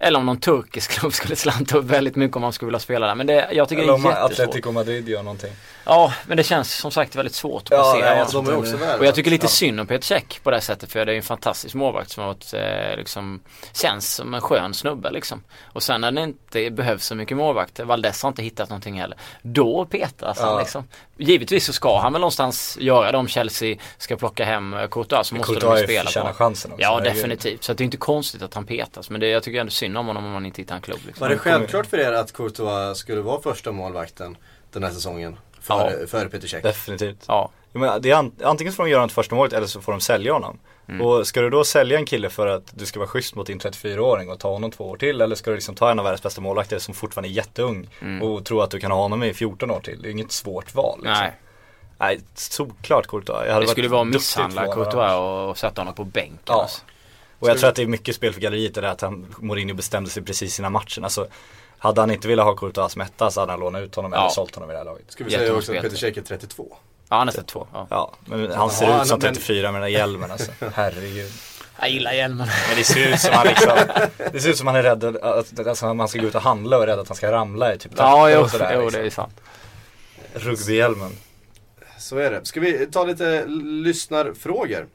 Eller om någon turkisk klubb skulle *laughs* slanta upp väldigt mycket om man skulle vilja spela där. Men det, jag tycker Eller det om är jättesvårt. Atletico Madrid gör någonting. Ja, men det känns som sagt väldigt svårt att Ja, placera. honom. De är också värda. Och jag tycker lite Ja. synd om Peter Cech på det sättet för det är ju en fantastisk målvakt som har varit, eh, liksom, känns som en skön snubbe liksom. Och sen när det inte behövs så mycket målvakter, Valdes har inte hittat någonting heller. Då petas han Ja. liksom. Givetvis så ska han väl någonstans göra det om Chelsea ska plocka hem eh, Courtois så måste de Courtois ju spela på chansen också. Ja definitivt. Så att det är inte konstigt att han petas. Men det, jag tycker ändå synd om honom om man inte hittar en klubb. Liksom. Var det självklart för er att Courtois skulle vara första målvakten den här säsongen? Före, före Peter Cech? Definitivt. Ja. Jag menar, det är an- antingen får de göra något första målet eller så får de sälja honom. Mm. Och ska du då sälja en kille för att du ska vara schysst mot din 34-åring och ta honom två år till eller ska du liksom ta en av världens bästa målvakter som fortfarande är jätteung Mm. och tro att du kan ha honom i 14 år till. Det är inget svårt val. Liksom. Nej, Nej, såklart Courtois. Jag hade det varit skulle vara att misshandla Courtois och, och sätta honom på bänken. Ja. Alltså. Och jag tror att det är mycket spel för galleriet det där att han, Mourinho bestämde sig precis innan matchen. Alltså, hade han inte velat ha Courtois som etta så hade han lånat ut honom Ja. eller sålt honom i det här laget. Ska vi säga också att. Peter Cech är 32? Ja, han är 32. Ja. Ja, men han ser Ja, ut som men- 34 med den där hjälmen alltså. *laughs* Herregud. Jag gillar hjälmen. Men det ser ut som han liksom, det ser ut som han är rädd att, alltså, man ska gå ut och handla och är rädd att han ska ramla i typ Ja, jo, och sådär, jo liksom. det är sant. Rugbyhjälmen. Så är det. Ska vi ta lite lyssnarfrågor?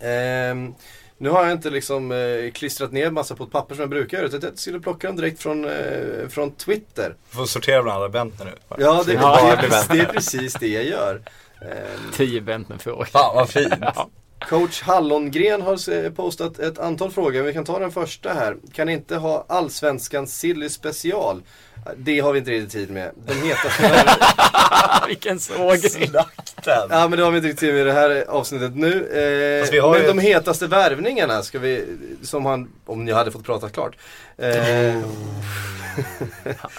Ehm, nu har jag inte liksom eh, klistrat ner massa på ett papper som jag brukar göra. Utan jag skulle plocka dem direkt från, eh, från Twitter. Får sortera bland alla Bentner nu. Ja, det, Ja, det, det det är precis det jag gör. Ehm, 10 Bentner för år. Fan vad fint. *laughs* Ja. Coach Hallongren har eh, postat ett antal frågor. Vi kan ta den första här. Kan inte ha Allsvenskan Silly special? Det har vi inte riktigt tid med. De hetaste *laughs* Vilken sågning. Slakten. Ja men det har vi inte riktigt tid med i det här avsnittet nu. Eh, men ju de hetaste värvningarna ska vi, som han, om ni hade fått prata klart. Eh, *laughs*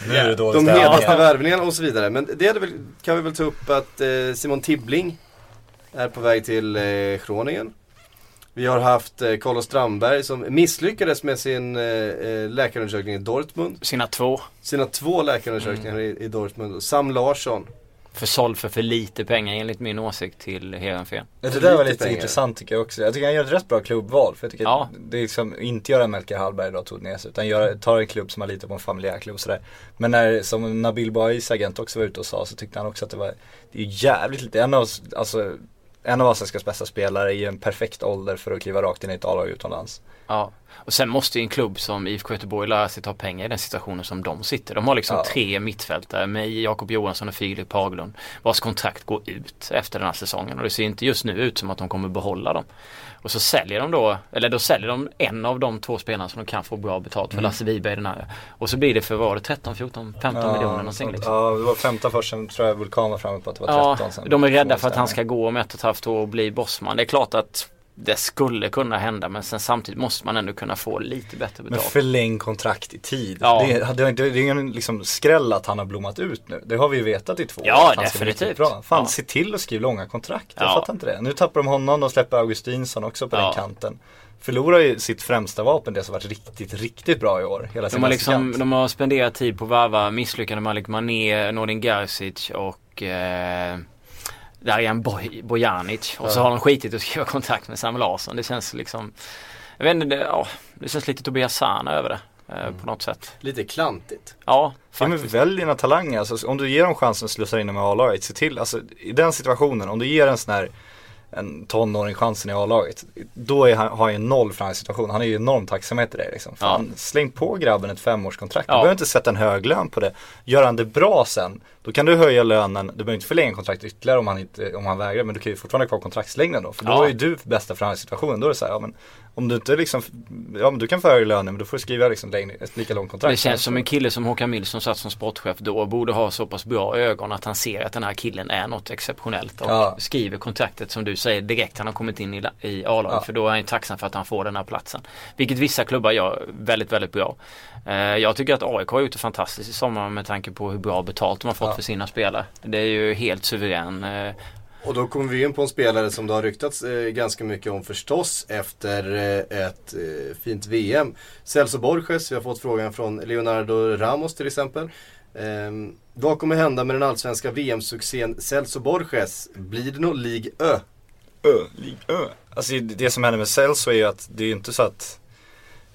Nu är det dåligt de hetaste värvningarna och så vidare. Men det hade väl, kan vi väl ta upp att eh, Simon Tibbling är på väg till eh, Groningen. Vi har haft eh, Carlos Strandberg som misslyckades med sin eh, eh, läkarundersökning i Dortmund. Sina två. Sina två läkarundersökningar i, i Dortmund. Sam Larsson. Försåld för för lite pengar enligt min åsikt till Heerenveen. Det där var Lite pengar. intressant tycker jag också. Jag tycker han gör ett rätt bra klubbval. För jag tycker Ja. att det är liksom, inte göra Melker Hallberg då tog ner sig. Utan göra, ta en klubb som har lite på en familjär klubb och sådär. Men när, som Nabil Bouais agent också var ute och sa så tyckte han också att det var, det är jävligt lite, en av alltså en av Allsvenskans bästa spelare i en perfekt ålder för att kliva rakt in i ett A-lag utomlands. Ja. Och sen måste ju en klubb som IFK Göteborg lära sig ta pengar i den situationen som de sitter. De har liksom Ja. tre mittfältare med Jakob Johansson och Filip Haglund vars kontrakt går ut efter den här säsongen och det ser inte just nu ut som att de kommer behålla dem. Och så säljer de då, eller då säljer de en av de två spelarna som de kan få bra betalt för, Mm. Lasse Wiberg den här. Och så blir det för, var det 13, 14, 15 miljoner någonting liksom. Ja, det var 15 först, sen tror jag Vulkan var framme på att det var Ja, 13 sen. de är rädda för att han ska gå om ett och ett halvt år och bli bossman. Det är klart att det skulle kunna hända men sen samtidigt måste man ändå kunna få lite bättre Men betalt. förläng kontrakt i tid. Ja. Det, är- det, det är ingen liksom skräll att han har blommat ut nu. Det har vi ju vetat i två Ja, år. bli definitivt. Bra. Fan, Ja. se till att skriva långa kontrakt. Jag Ja. fattar inte det. Nu tappar de honom, de släpper Augustinsson också på Ja. den kanten. Förlorar ju sitt främsta vapen, det som varit riktigt, riktigt bra i år. Hela De har, liksom, de har spenderat tid på att värva misslyckade Malik Mané, Nordin Gerzic och eh, Darijan Boj- Bojanic. Och så har de skitit att skriva kontrakt med Sam Larsson. Det känns liksom, jag vet inte, det, ja, det känns lite Tobias Sana över det. Eh, På något sätt. Lite klantigt. Ja, Ja, men faktiskt. välj dina talanger, alltså, om du ger dem chansen att slussa in dem i A-laget, se till, alltså i den situationen, om du ger en sån här en tonåring chansen i A-laget, då är han, har han ju noll för den här situationen. Han är ju enormt tacksamhet till det liksom. Fan, Släng på grabben ett femårskontrakt. Du Ja. behöver inte sätta en hög lön på det. Gör han det bra sen, då kan du höja lönen. Du behöver inte förlänga kontraktet ytterligare om han, inte, om han vägrar, men du kan ju fortfarande ha kvar kontraktslängden då. För då Ja. är ju du bästa för den här situationen. Då är det så här, ja men om du inte liksom, ja men du kan få högre lönen, men då får du skriva liksom längre, ett lika långt kontrakt. Det känns som en kille som Håkan som satt som sportchef då borde ha så pass bra ögon att han ser att den här killen är något exceptionellt och Ja. skriver kontraktet som du säger direkt han har kommit in i, i A-laget Ja. för då är han tacksam för att han får den här platsen. Vilket vissa klubbar gör väldigt, väldigt bra. Eh, jag tycker att AIK har gjort det fantastiskt i sommar med tanke på hur bra betalt de har fått Ja. för sina spelare. Det är ju helt suverän. Och då kommer vi in på en spelare som det har ryktats eh, ganska mycket om förstås efter eh, ett eh, fint VM. Celso Borges, vi har fått frågan från Leonardo Ramos till exempel. Ehm, vad kommer hända med den allsvenska VM-succén Celso Borges? Blir det nog League Ö? Ö, League Ö. Alltså det som händer med Celso är ju att det är ju inte så att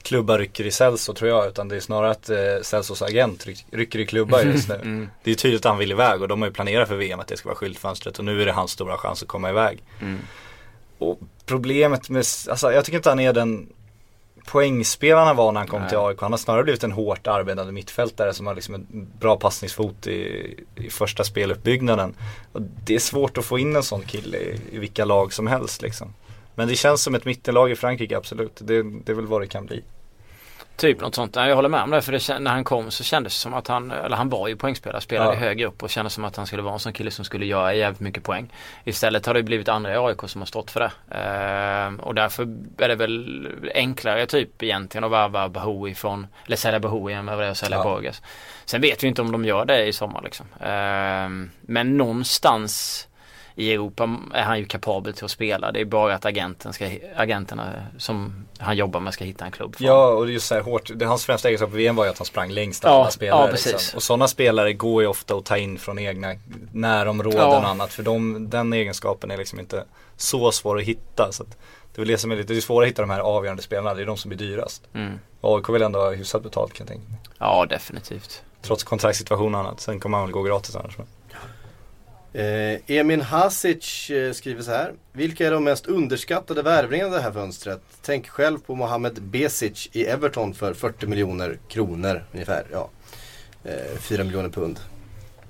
klubbar rycker i Celso tror jag utan det är snarare att eh, Celsos agent ryck, rycker i klubbar just nu. *laughs* Mm. Det är tydligt att han vill iväg och de har ju planerat för VM att det ska vara skyltfönstret och nu är det hans stora chans att komma iväg. Mm. Och problemet med, alltså jag tycker inte han är den poängspelaren han var när han kom Nej. till AIK. Han har snarare blivit en hårt arbetande mittfältare som har liksom en bra passningsfot i, i första speluppbyggnaden. Och det är svårt att få in en sån kille i, i vilka lag som helst liksom. Men det känns som ett mittenlag i Frankrike absolut. Det, det är väl vad det kan bli. Typ något sånt. Jag håller med om det för det, när han kom så kändes det som att han, eller han var ju poängspelare, spelade Ja. högre upp och kändes som att han skulle vara en sån kille som skulle göra jävligt mycket poäng. Istället har det blivit andra i AIK som har stått för det. Ehm, och därför är det väl enklare typ egentligen att värva Bahoui från, eller sälja Bahoui än vad det är att sälja Ja. Borges. Sen vet vi inte om de gör det i sommar liksom. Ehm, men någonstans i Europa är han ju kapabel till att spela. Det är bara att agenten ska, agenterna som han jobbar med ska hitta en klubb för. Ja och det är just så här hårt, det, hans främsta egenskap i VM var ju att han sprang längst av Ja, alla spelare. ja, precis. Liksom. Och sådana spelare går ju ofta att ta in från egna närområden Ja. och annat. För de, den egenskapen är liksom inte så svår att hitta. Så att det är det som är lite, det är svårt att hitta de här avgörande spelarna, det är de som blir dyrast. Mm. Och AIK vill ändå ha hyfsat betalt kan jag tänka mig. Ja, definitivt. Trots kontraktssituation och annat, sen kommer han väl gå gratis annars. Men. Eh, Emin Hasic eh, skriver så här. Vilka är de mest underskattade värvningarna det här fönstret? Tänk själv på Mohamed Besic i Everton för 40 miljoner kronor ungefär. Ja. Eh, 4 miljoner pund.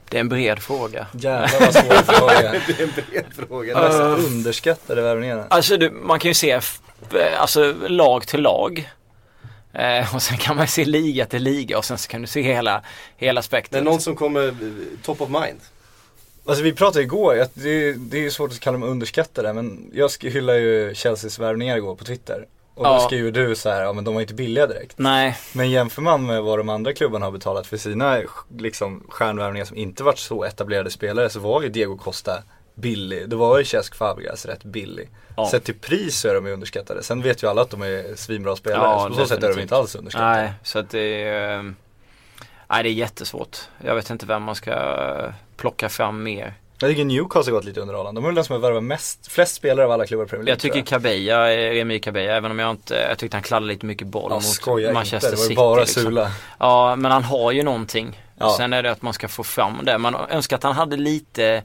Det är en bred fråga. Jävlar vad svår *laughs* fråga. Det är en bred fråga. Mest Uh. underskattade värvningarna. Alltså du, man kan ju se eh, alltså, lag till lag. Eh, och sen kan man se liga till liga och sen så kan du se hela, hela Det är spektrat. någon som kommer top of mind. Alltså vi pratade igår, att det, det är svårt att kalla dem underskattade men jag hyllar ju Chelseas värvningar igår på Twitter. Och då Ja. skriver du så här, ja men de var inte billiga direkt. Nej, Men jämför man med vad de andra klubbarna har betalat för sina liksom, stjärnvärvningar som inte varit så etablerade spelare så var ju Diego Costa billig. Det var ju Cesc Fabregas rätt billig. Ja. Sett till pris så är de ju underskattade. Sen vet ju alla att de är svinbra spelare. Ja, så på så sätt är de inte alls underskattade. nej, så att det är, eh, nej, det är jättesvårt. Jag vet inte vem man ska plocka fram mer. Jag tycker Newcastle har gått lite under radarn. De är väl den som har värvat mest, flest spelare av alla klubbar i Premier League. Jag tycker Kabeja, eh, Remi Kabeja, även om jag inte, jag tyckte han kladdade lite mycket boll Ja, mot Manchester inte, det var City. bara liksom. Sula. Ja, men han har ju någonting. Ja. Sen är det att man ska få fram det. Man önskar att han hade lite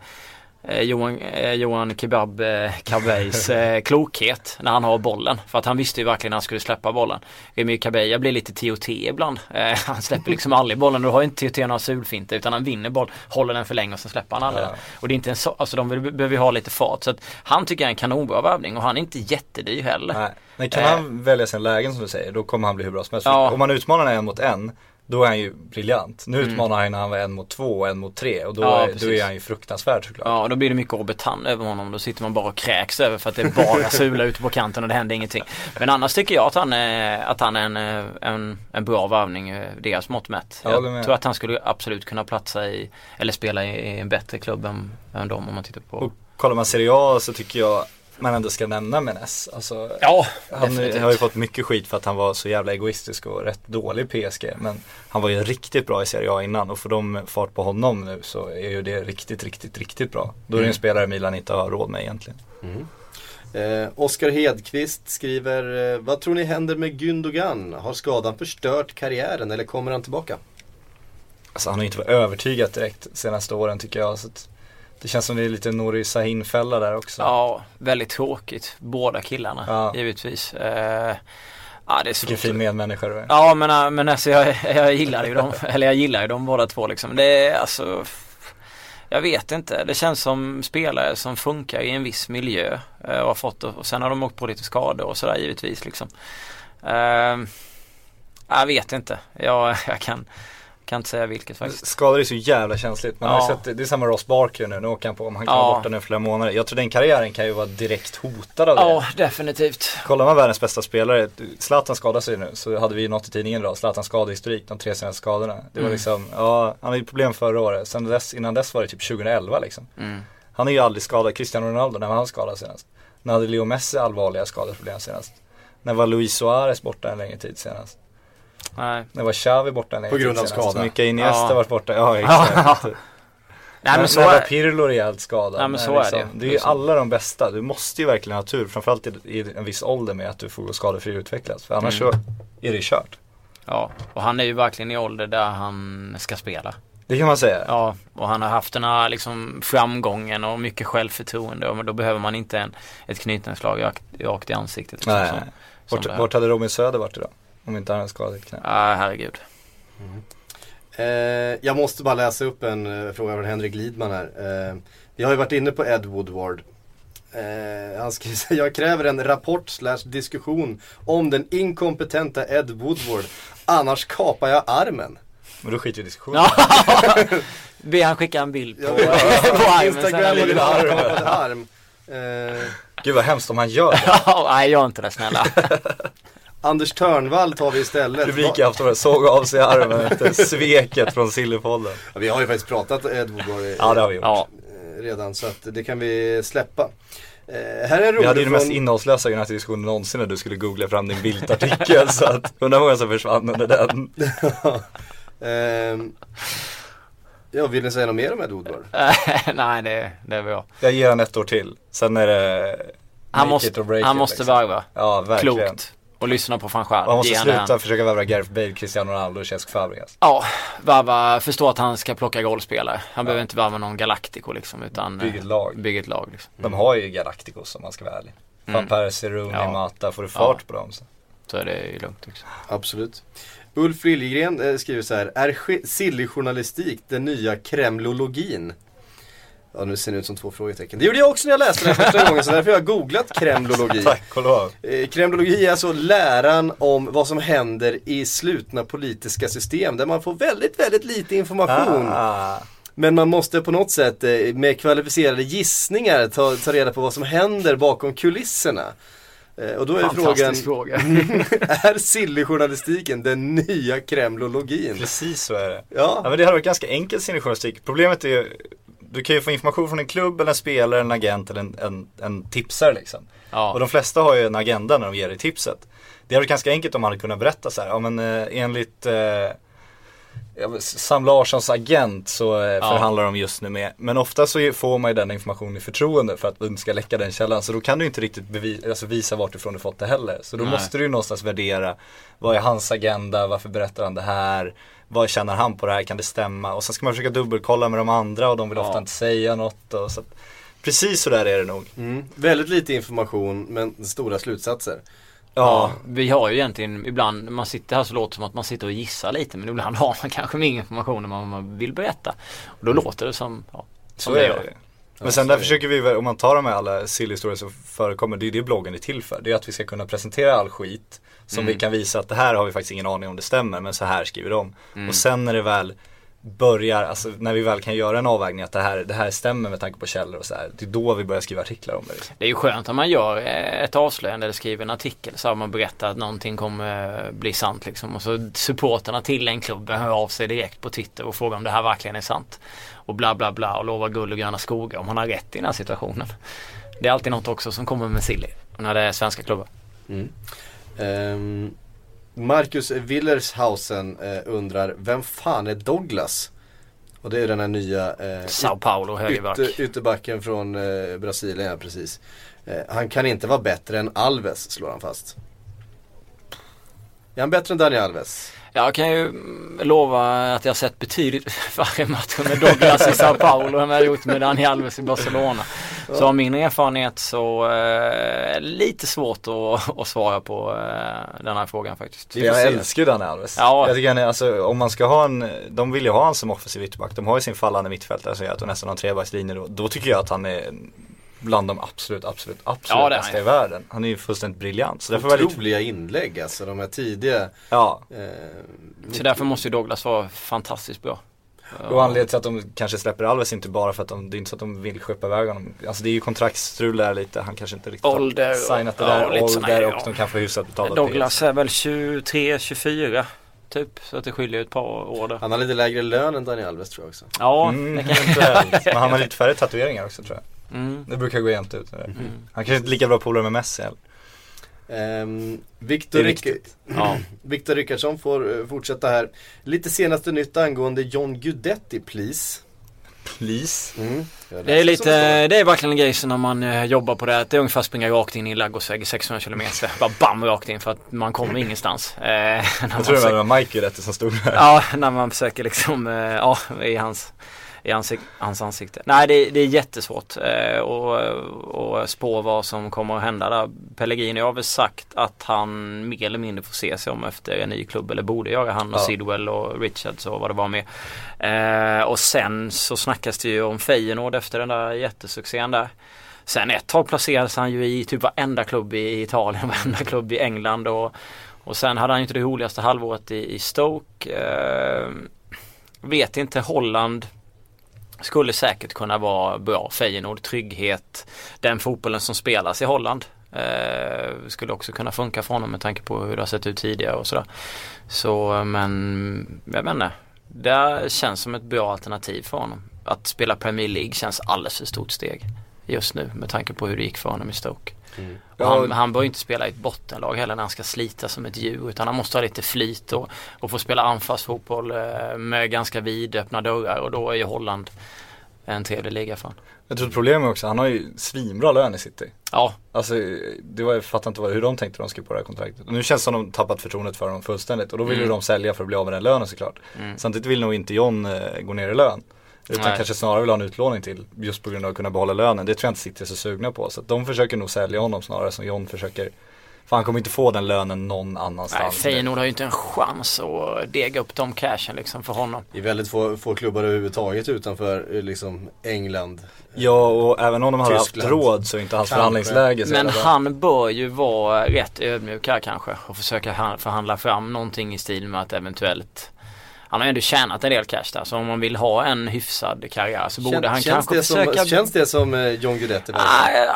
eh, Johan, eh, Johan Kebab eh, Kabeis eh, klokhet när han har bollen. För att han visste ju verkligen när han skulle släppa bollen. Remy Kabeja blir lite TOT ibland. Han släpper liksom aldrig bollen. Då har ju inte TOT några sulfinter utan han vinner boll, håller den för länge och sen släpper han aldrig Ja. den. Och det är inte en så, alltså de be- behöver ju ha lite fart. Så att han tycker jag är en kanonbra värvning och han är inte jättedyr heller. Nej. Men kan han välja sin lägen som du säger, då kommer han bli hur bra som helst. Ja. Om man utmanar en mot en, då är han ju briljant. Nu Mm. utmanar han när han var en mot två och en mot tre och då, Ja, är, då är han ju fruktansvärd såklart. Ja, och då blir det mycket Orbetan över honom. Då sitter man bara och kräks över för att det är bara Sula ute på kanten och det händer ingenting. Men annars tycker jag att han är, att han är en, eh, en, en bra värvning, eh, deras mått mätt. Jag. Jag tror att han skulle absolut kunna platsa i, eller spela i en bättre klubb än, än dem om man tittar på. Och kollar man Serie A så tycker jag man ändå ska nämna Menes. Alltså, Ja, han definitivt. har ju fått mycket skit för att han var så jävla egoistisk och rätt dålig PSG. Men han var ju riktigt bra i Serie A innan och får de fart på honom nu så är ju det riktigt, riktigt, riktigt bra. Då är det en Mm. spelare Milan inte har råd med egentligen. Eh, Oskar Hedqvist skriver, eh, vad tror ni händer med Gündogan? Har skadan förstört karriären eller kommer han tillbaka? Alltså han har inte varit övertygad direkt senaste åren tycker jag. Så att det känns som det är lite Nouri Sahin-fälla där också. Ja, väldigt tråkigt. Båda killarna, Ja. givetvis. Eh, ja, det är Vilken fin medmänniska du är. Ja men, äh, men alltså jag, jag gillar ju dem, *laughs* eller jag gillar ju dem båda två liksom. Det är alltså Jag vet inte, det känns som spelare som funkar i en viss miljö eh, och har fått och sen har de åkt på lite skador och sådär givetvis liksom. Eh, jag vet inte, jag, *laughs* jag kan, kan inte säga vilket faktiskt. Skador är så jävla känsligt. Man har ju Ja. sett, det är samma Ross Barker nu, nu åker han på, om han kan Ja. vara borta nu flera månader. Jag tror den karriären kan ju vara direkt hotad av det. Ja, definitivt. Kollar man världens bästa spelare, Zlatan skadade sig nu, så hade vi något i tidningen idag, Zlatan skadehistorik, de tre senaste skadorna. Det var Mm. liksom, ja, han hade ju problem förra året, sen dess, innan dess var det typ 2011 liksom. Mm. Han är ju aldrig skadad, Cristiano Ronaldo, när var han skadad senast? När hade Leo Messi allvarliga skadeproblem senast? När var Luis Suarez borta en längre tid senast? Nej. När var Xavi borta längre På grund av skada. Mycket Iniesta Ja. varit borta, ja *laughs* exakt. Nej, men så när var är- Pirlo rejält skadad? Nej, men När så är det. Det är ju Liksom. alla de bästa. Du måste ju verkligen ha tur. Framförallt i, i en viss ålder med att du får gå skadefri och utvecklas. För annars Mm. så är det kört. Ja, och han är ju verkligen i ålder där han ska spela. Det kan man säga. Ja, och han har haft den här liksom framgången och mycket självförtroende. Och då behöver man inte en, ett knytnävsslag rakt, i ansiktet. Liksom, Nej. som, som Vart, det vart hade Robin Söder varit idag? Om inte han hade skadat sitt knä. Ja, herregud. Eh, jag måste bara läsa upp en eh, fråga från Henrik Lidman här. Eh, vi har ju varit inne på Ed Woodward. Eh, han skriver så jag kräver en rapport slash diskussion om den inkompetenta Ed Woodward. Annars kapar jag armen. Men då skiter vi i diskussionen. *laughs* Be han skicka en bild på, *laughs* på armen Instagram och har- ha kapade arm. Eh, Gud vad hemskt om han gör det. *laughs* Ja, Nej, gör inte det snälla. Anders Törnvall tar vi istället. Rubrik i Aftonbladet, såg av sig armen efter sveket från Sillypodden. Ja, vi har ju faktiskt pratat Ed Woodward eh, Ja det har vi gjort. Ja, eh, redan så att det kan vi släppa. Eh, här är Vi hade ju den mest från... innehållslösa United-diskussionen någonsin när du skulle googla fram din bildartikel så att undrar hur många som försvann under den. *laughs* Ehm, ja, vill ni säga något mer om Ed Woodward? *laughs* nej det, det är bra. Jag ger han ett år till. Sen är det Han måste, break han it, måste liksom. varva. Ja verkligen. Klokt. Och lyssna på fan själv. Och han måste Ge sluta försöka värva Gareth Bale, Cristiano Ronaldo och Cesc Fabregas. Ja, varva, förstå att han ska plocka rollspelare. Han behöver inte varva någon Galactico liksom utan Bygg ett eh, lag. Bygg ett lag liksom. De har ju Galacticos om man ska vara ärlig. Van Mm. Persie, Rooney, Ja. Mata, får du fart Ja. på dem så. Så är det ju lugnt liksom. Absolut. Ulf Liljegren eh, skriver så här. Är silly-journalistik den nya kremlologin? Ja nu ser det ut som två frågetecken. Det gjorde jag också när jag läste den första gången så därför har jag googlat kremlologi. *laughs* Tack och lov. Eh, Kremlologi är alltså läran om vad som händer i slutna politiska system där man får väldigt, väldigt lite information. Ah. Men man måste på något sätt eh, med kvalificerade gissningar ta, ta reda på vad som händer bakom kulisserna. Eh, Och då är frågan, fråga. *laughs* är silly-journalistiken den nya kremlologin? Precis så är det. Ja, Ja men det hade varit ganska enkelt sin journalistik. Problemet är ju, du kan ju få information från en klubb eller en spelare, en agent eller en, en, en tipsare liksom. Och Ja, de flesta har ju en agenda när de ger dig tipset. Det hade varit ganska enkelt om man hade kunnat berätta så här, ja men eh, enligt eh, Sam Larssons agent så eh, förhandlar de just nu med. Men ofta så får man ju den informationen i förtroende för att du inte ska läcka den källan. Så då kan du inte riktigt bevi- alltså visa vart ifrån du fått det heller. Så då Nej. måste du ju någonstans värdera, vad är hans agenda, varför berättar han det här? Vad känner han på det här, kan det stämma? Och sen ska man försöka dubbelkolla med de andra och de vill Ja. ofta inte säga något. Och så precis så där är det nog. mm. väldigt lite information men stora slutsatser. Ja, vi har ju egentligen ibland, man sitter här så låter det som att man sitter och gissar lite men ibland *laughs* har man kanske mer information än vad man vill berätta. Och då låter det som, ja, som Så det är gör. det. Men sen där försöker vi, om man tar de här alla silly historier som förekommer, det är ju det bloggen är till för. Det är att vi ska kunna presentera all skit. Som Mm. vi kan visa att det här har vi faktiskt ingen aning om det stämmer, men så här skriver de. Mm. Och sen när det väl börjar, alltså när vi väl kan göra en avvägning att det här, det här stämmer med tanke på källor och så här. Det är då vi börjar skriva artiklar om det. Liksom. Det är ju skönt om man gör eh, ett avslöjande eller skriver en artikel så har man berättar att någonting kommer eh, bli sant liksom. Och så supporterna till en klubb hör av sig direkt på Twitter och frågar om det här verkligen är sant. Och bla bla bla och lovar guld och gröna skogar om han har rätt i den här situationen. Det är alltid något också som kommer med silly när det är svenska klubbar. Ehm, Marcus Willershausen eh, undrar, vem fan är Douglas? Och det är den här nya eh, Sao Paulo högerback. ytter, ytterbacken från eh, Brasilien, ja, precis. Eh, han kan inte vara bättre än Alves, slår han fast. Är han bättre än Dani Alves? Jag kan ju lova att jag har sett betydligt *laughs* färre matcher med Douglas i Sao Paulo än vad jag har gjort med Dani Alves i Barcelona. Så av min erfarenhet så eh, är det lite svårt att, *laughs* att svara på eh, den här frågan faktiskt. Jag älskar ju Dani Alves. Ja. Jag tycker han är, alltså om man ska ha en, de vill ju ha han som offensiv ytterback. De har ju sin fallande mittfältare som gör att de nästan har en trebackslinje då. Då tycker jag att han är bland de absolut, absolut, absolut Ja, bästa i världen. Han är ju fullständigt briljant. Så därför Otroliga inlägg alltså, de här tidiga. ja. Eh, Så därför måste ju Douglas vara fantastiskt bra. Och anledningen till att de kanske släpper Alves inte bara för att de, det är inte så att de vill skeppa iväg honom. Alltså det är ju kontraktsstrul där lite, han kanske inte riktigt Ålder och- har signat det där, ålder och ja. de kan få hyfsat betalt. Douglas är väl 23, 24 typ. Så att det skiljer ett par år där. han har lite lägre lön än Dani Alves tror jag också. Ja, Mm, det *laughs* kan eventuellt. Men han har lite färre tatueringar också tror jag. Mm. Det brukar gå jämnt ut. Mm. Han kanske inte är lika bra polare med Messi heller. Viktor, är Rick-. *laughs* Ja. Viktor Rickardsson får eh, fortsätta här. Lite senaste nytt angående John Guidetti please. Please. Mm. Det är lite, det är verkligen en grej så när man eh, jobbar på det. att Det är ungefär att springa rakt in i en ladugårdsvägg i 600 km. Bara bam rakt in för att man kommer ingenstans. *laughs* När man Jag tror det försöker- var Michael rätt som stod där. Ja, när man försöker liksom, ja, i hans, i ansik hans ansikte. Nej, det, det är jättesvårt eh, och, och spå vad som kommer att hända där. Pellegrini har väl sagt att han mer eller mindre får se sig om efter en ny klubb, eller borde göra han och Ja. Sidwell och Richards och vad det var med. Eh, och sen så snackas det ju om Feyenoord efter den där jättesuccén där. Sen ett tag placerades han ju i typ varenda klubb i Italien, *laughs* varenda klubb i England och, och sen hade han ju inte det roligaste halvåret i, i Stoke. Eh, vet inte, Holland skulle säkert kunna vara bra. Feyenoord, trygghet, den fotbollen som spelas i Holland. Eh, skulle också kunna funka för honom med tanke på hur det har sett ut tidigare och sådär. Så men, jag vet inte. Det känns som ett bra alternativ för honom. Att spela Premier League känns alldeles för stort steg just nu med tanke på hur det gick för honom i Stoke. Och han, han bör ju inte spela i ett bottenlag heller när han ska slita som ett djur utan han måste ha lite flyt och, och få spela anfallsfotboll eh, med ganska vidöppna dörrar och då är ju Holland en trevlig liga för. Jag tror att problemet också, han har ju svinbra lön i City. Ja, Alltså, det var, jag fattar inte vad, hur de tänkte de skulle på det här kontraktet. Nu känns det som de tappat förtroendet för honom fullständigt och då vill ju Mm. de sälja för att bli av med den lönen såklart. Mm. Samtidigt vill nog inte John eh, gå ner i lön. Utan Nej. kanske snarare vill ha en utlåning till just på grund av att kunna behålla lönen. Det tror jag inte City är så sugna på. Så att de försöker nog sälja honom snarare som John försöker. För han kommer inte få den lönen någon nej, annanstans. Feyenoord har ju inte en chans att dega upp de cashen liksom för honom. Det är väldigt få, få klubbar överhuvudtaget utanför eh, liksom England. Ja och även om de hade Tyskland. haft råd så är inte hans förhandlingsläge så Men han bör ju vara rätt ödmjuk här kanske och försöka han- förhandla fram någonting i stil med att eventuellt han har ju ändå tjänat en del cash där så om man vill ha en hyfsad karriär så borde Kän- han kanske det som, försöka känns det som eh, John Guidetti? Nej,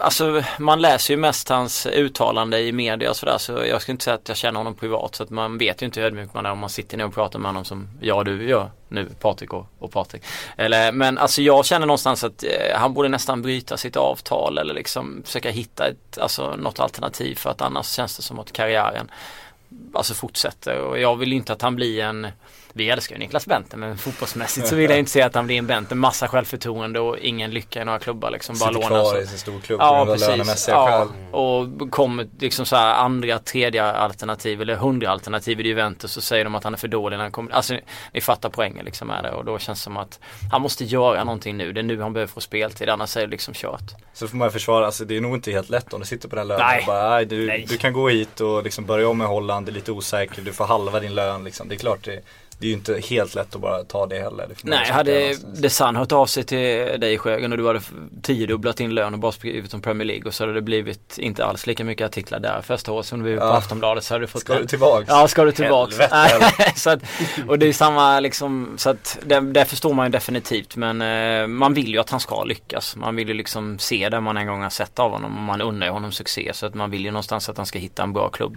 Alltså man läser ju mest hans uttalande i media och sådär så jag skulle inte säga att jag känner honom privat så att man vet ju inte hur ödmjuk man är om man sitter ner och pratar med honom som jag och du gör nu Patrik och, och Patrik. Eller, men alltså jag känner någonstans att eh, han borde nästan bryta sitt avtal eller liksom försöka hitta ett, alltså något alternativ för att annars känns det som att karriären alltså fortsätter. Och jag vill inte att han blir en vi älskar ju Niklas Bente men fotbollsmässigt så vill jag inte se att han blir en Bente. Massa självförtroende och ingen lycka i några klubbar liksom. Bara Sitter lånas. kvar och- i sin storklubb Ja precis. Ja, skäl. och kommer liksom så här andra, tredje alternativ eller hundra alternativ i Juventus så säger de att han är för dålig när han kommer. Alltså ni fattar poängen liksom med det och då känns det som att han måste göra någonting nu. Det är nu han behöver få speltid annars är det liksom kört. Så får man försvara, alltså det är nog inte helt lätt om du sitter på den lönen Nej. och bara, nej, du, Nej. du kan gå hit och liksom börja om med Holland, det är lite osäkert, du får halva din lön liksom. Det är klart det, det är ju inte helt lätt att bara ta det heller. Det Nej, hade någonstans. Desan hört av sig till dig Sjögren och du hade tiodubblat din lön och bara skrivit om Premier League och så hade det blivit inte alls lika mycket artiklar där första året som du blev på Ja. Aftonbladet så hade du fått Ska du tillbaks? Ja, ska du tillbaks? Nej, *laughs* så att, och det är samma liksom, så att det, det förstår man ju definitivt men eh, man vill ju att han ska lyckas. Man vill ju liksom se det man en gång har sett av honom och man unnar honom succé så att man vill ju någonstans att han ska hitta en bra klubb.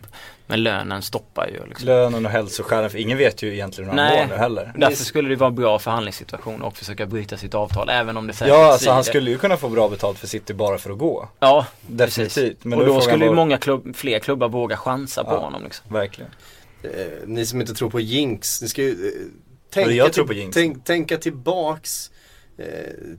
Men lönen stoppar ju liksom. Lönen och hälsoskälen, för ingen vet ju egentligen hur han Nej. mår nu heller. Därför skulle det vara en bra förhandlingssituation och försöka bryta sitt avtal även om det säkert Ja, alltså han skulle ju kunna få bra betalt för City bara för att gå. Ja, Definitivt. Men och då frågan skulle ju vad- många klubb, fler klubbar våga chansa på Ja. honom liksom. Verkligen. Eh, ni som inte tror på jinx, ni ska ju eh, tänka, jag tror på jinx. Tänk, tänka tillbaks eh,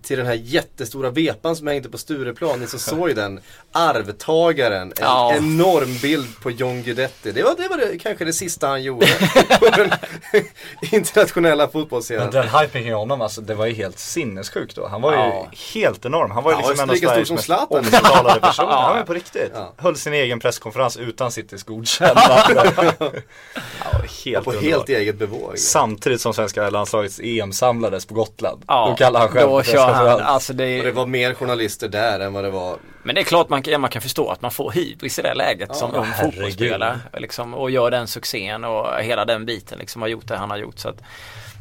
till den här jättestora vepan som hängde på Stureplan. Ni som *laughs* såg den. Arvtagaren. En Ja. enorm bild på John Guidetti. Det var, det var det, kanske det sista han gjorde *laughs* på den *laughs* internationella fotbollsscenen. den hypen kring honom, alltså det var ju helt sinnessjukt då. Han var ju Ja. helt enorm. Han var ju Ja, liksom en av Sveriges som mest omtalade personer. Ja. Ja men på riktigt. Ja. Höll sin egen presskonferens utan Citys godkännande. helt på underbart. helt eget bevåg. Samtidigt som svenska landslagets EM samlades på Gotland. Ja, då kallar han själv då kör han, alltså det Och det är, var mer journalister där än vad det var Men det är klart man, kan- man kan förstå att man får hybris i det läget som ung fotbollsspelare. Liksom, och gör den succén och hela den biten liksom har gjort det han har gjort. Så att,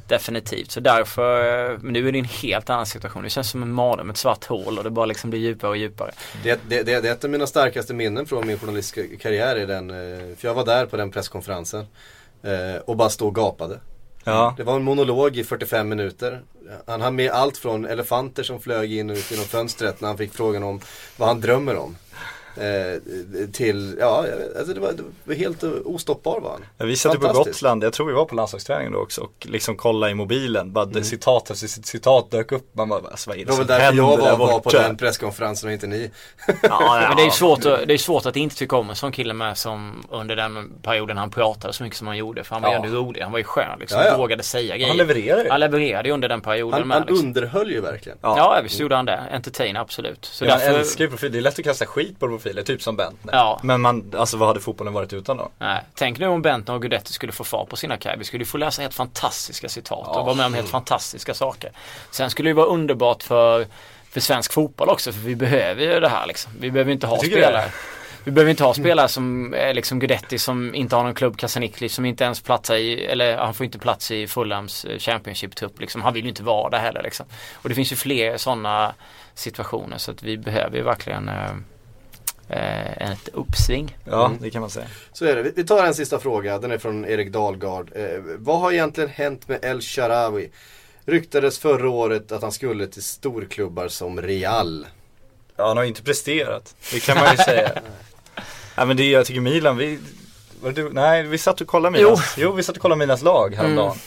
definitivt. Så därför, nu är det en helt annan situation. Det känns som en mardröm, ett svart hål och det bara liksom blir djupare och djupare. Det, det, det, det är ett av mina starkaste minnen från min journalistiska karriär i den, eh, för jag var där på den presskonferensen eh, och bara stod och gapade. Ja. Det var en monolog i 45 minuter. Han hann med allt från elefanter som flög in och ut genom fönstret när han fick frågan om vad han drömmer om. Eh, till, ja, alltså det var, det var helt ostoppbar var han. Ja, vi satt på. Gotland, jag tror vi var på landslagsträningen då också och liksom kolla i mobilen, bara mm. citat efter citat dök upp. Man bara, alltså, vad är det Det var som väl därför händer jag var, var på den presskonferensen och inte ni. *laughs* Ja, men det är ju svårt, att, det är svårt att inte tycka om en sån kille med som under den perioden han pratade så mycket som han gjorde. För han var ju Ja. ändå rolig, han var ju skön liksom. Ja, ja. Vågade säga grejer. Han levererar ju. Han levererade ju under den perioden Han, med han liksom. underhöll ju verkligen. Ja, visst gjorde han det. Entertain absolut. Så jag därför, älskar ju profil, det är lätt att kasta skit på profiler, typ som Bentner. Ja. Men man, alltså vad hade fotbollen varit utan då? Nej, tänk nu om Bentner och Guidetti skulle få fart på sina karriärer. Vi skulle ju få läsa helt fantastiska citat och vara med om helt fantastiska saker. Sen skulle det vara underbart för, för svensk fotboll också, för vi behöver ju det här liksom. Vi behöver inte ha spelare. Vi behöver inte ha spelare som är liksom Guidetti som inte har någon klubb, Kasanikli som inte ens platsar i, eller han får inte plats i Fulhams eh, Championship-trupp liksom. Han vill ju inte vara där heller liksom. Och det finns ju fler sådana situationer så att vi behöver ju verkligen eh, eh, ett uppsving. Ja, det kan man säga. Så är det. Vi- tar en sista fråga. Den är från Erik Dahlgard. Eh, vad har egentligen hänt med El Sharawi? Ryktades förra året att han skulle till storklubbar som Real. Ja, han har ju inte presterat. Det kan man ju säga. *laughs* Nej men det, jag tycker Milan, vi, var det du, nej vi satt och kollade Milans, jo. vi satt och kollade Milans lag häromdagen. Mm.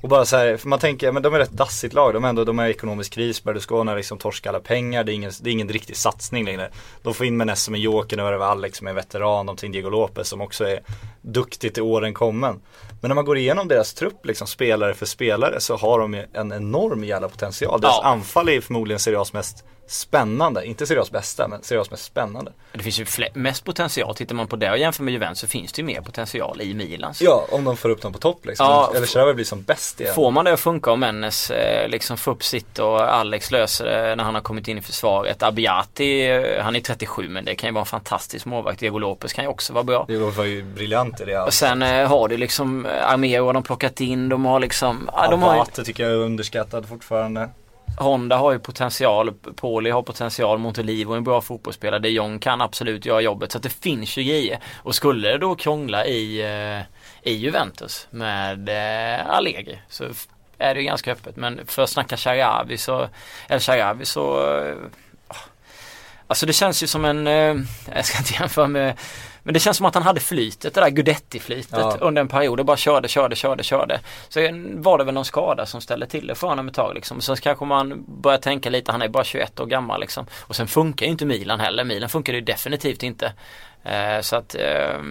Och bara så här, för man tänker, men de är rätt dassigt lag, de är ändå, de är i ekonomisk kris, Berlusconi liksom torskat alla pengar, det är ingen, det är ingen riktig satsning längre. De får in Menes som en joker, nu över Alex som är veteran, de tar in Diego Lopez som också är duktig till åren kommen. Men när man går igenom deras trupp, liksom spelare för spelare, så har de ju en enorm jävla potential. Deras Ja. anfall är förmodligen Serias mest spännande, inte Serias bästa, men Serias mest spännande. Det finns ju mest potential. Tittar man på det och jämför med Juventus så finns det ju mer potential i Milans. Ja, om de får upp dem på topp liksom. Ja, Eller Sharawi blir som bäst igen. Får man det att funka och Mennes eh, liksom får upp sitt och Alex löser det när han har kommit in i försvaret. Abiati, eh, han är 37 men det kan ju vara en fantastisk målvakt. Diego Lopez kan ju också vara bra. Det var ju briljant i det. Och sen eh, har du liksom Armero de plockat in. De har liksom, ja, de har ju, Abate tycker jag är underskattad fortfarande. Honda har ju potential, Pauli har potential, Montelivo är en bra fotbollsspelare, de Jong kan absolut göra jobbet. Så att det finns ju grejer. Och skulle det då krångla i, eh, i Juventus med eh, Allegri så är det ju ganska öppet. Men för att snacka Sharawi så, eller Sharawi så eh, Alltså det känns ju som en, eh, *laughs* jag ska inte jämföra med men det känns som att han hade flytet, det där Gudetti-flytet Ja. under en period och bara körde, körde, körde, körde. Så var det väl någon skada som ställde till det för honom ett tag liksom. Så kanske man börjar tänka lite, han är bara 21 år gammal liksom. Och sen funkar ju inte Milan heller. Milan funkar ju definitivt inte. Eh, så att eh,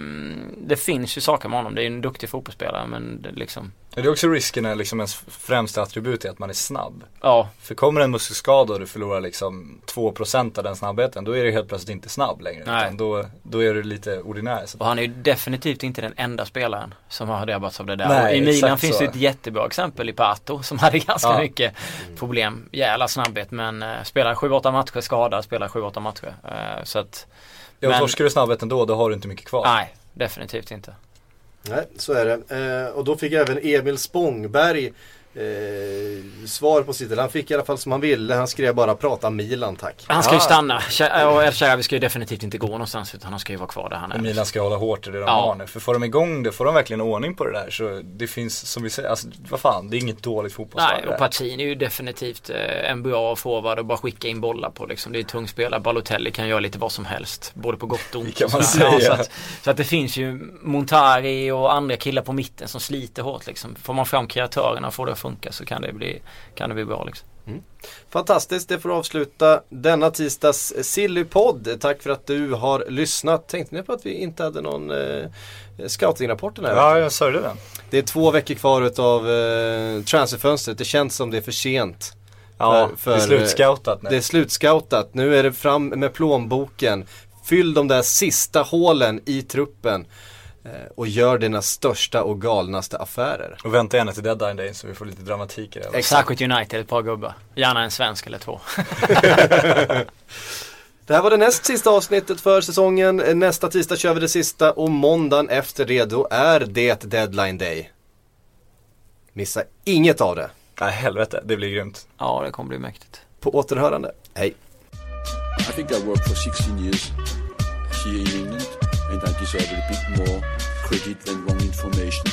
det finns ju saker med honom. Det är ju en duktig fotbollsspelare men det liksom, Det är också risken när liksom ens främsta attribut är att man är snabb. ja. För kommer en muskelskada och du förlorar liksom 2% av den snabbheten, då är du helt plötsligt inte snabb längre. Nej. Utan då, då är du lite ordinär. Och han är ju definitivt inte den enda spelaren som har drabbats av det där. Nej, I Milan finns det ett jättebra exempel i Pato som hade ganska Ja. mycket problem. Jävla snabbhet men uh, spelar 7-8 matcher skadad, spelar 7-8 matcher. Eh, så att, Ja, men- torskar du snabbheten då, då har du inte mycket kvar. nej, definitivt inte. Nej, så är det. Eh, och då fick även Emil Spångberg eh, svar på sitt. Han fick i alla fall som han ville. Han skrev bara prata Milan tack. Han ska ju Ah. stanna. Och El Shaarawy ska ju definitivt inte gå någonstans utan han ska ju vara kvar där han Och är. Milan ska hålla hårt i det de Ja. har nu. För får de igång det, får de verkligen ordning på det där så det finns, som vi säger, alltså vad fan, det är inget dåligt fotbollslag Nej, och. Pacini är ju definitivt eh, en bra forward och bara skicka in bollar på liksom. Det är ju tung spelare. Balotelli kan göra lite vad som helst. Både på gott och ont. Det kan man sådär. Ja, säga. så, att, så att det finns ju Montari och andra killar på mitten som sliter hårt liksom. Får man fram kreatörerna och får det att funka så kan det bli, kan det bli bra liksom. Fantastiskt, det får avsluta denna tisdags Sillypodd. Tack för att du har lyssnat. Tänkte ni på att vi inte hade någon eh, scoutingrapport den här Ja, veckan? jag sörjde den. Det är två veckor kvar utav eh, transferfönstret. Det känns som det är för sent. Ja, För- det är för, slutscoutat nu. Det är slutscoutat. Nu är det fram med plånboken. Fyll de där sista hålen i truppen. Eh, Och gör dina största och galnaste affärer. Och vänta gärna till deadline day så vi får lite dramatik i det. Särskilt United, ett par gubbar. Gärna en svensk eller två. *laughs* Det här var det näst sista avsnittet för säsongen. Nästa tisdag kör vi det sista och måndagen efter det då är det deadline day. Missa inget av det. Nej, helvete, det blir grymt. Ja, det kommer bli mäktigt. På återhörande. Hej. I think I worked for 16 years here in England and I deserve a bit more credit than wrong information.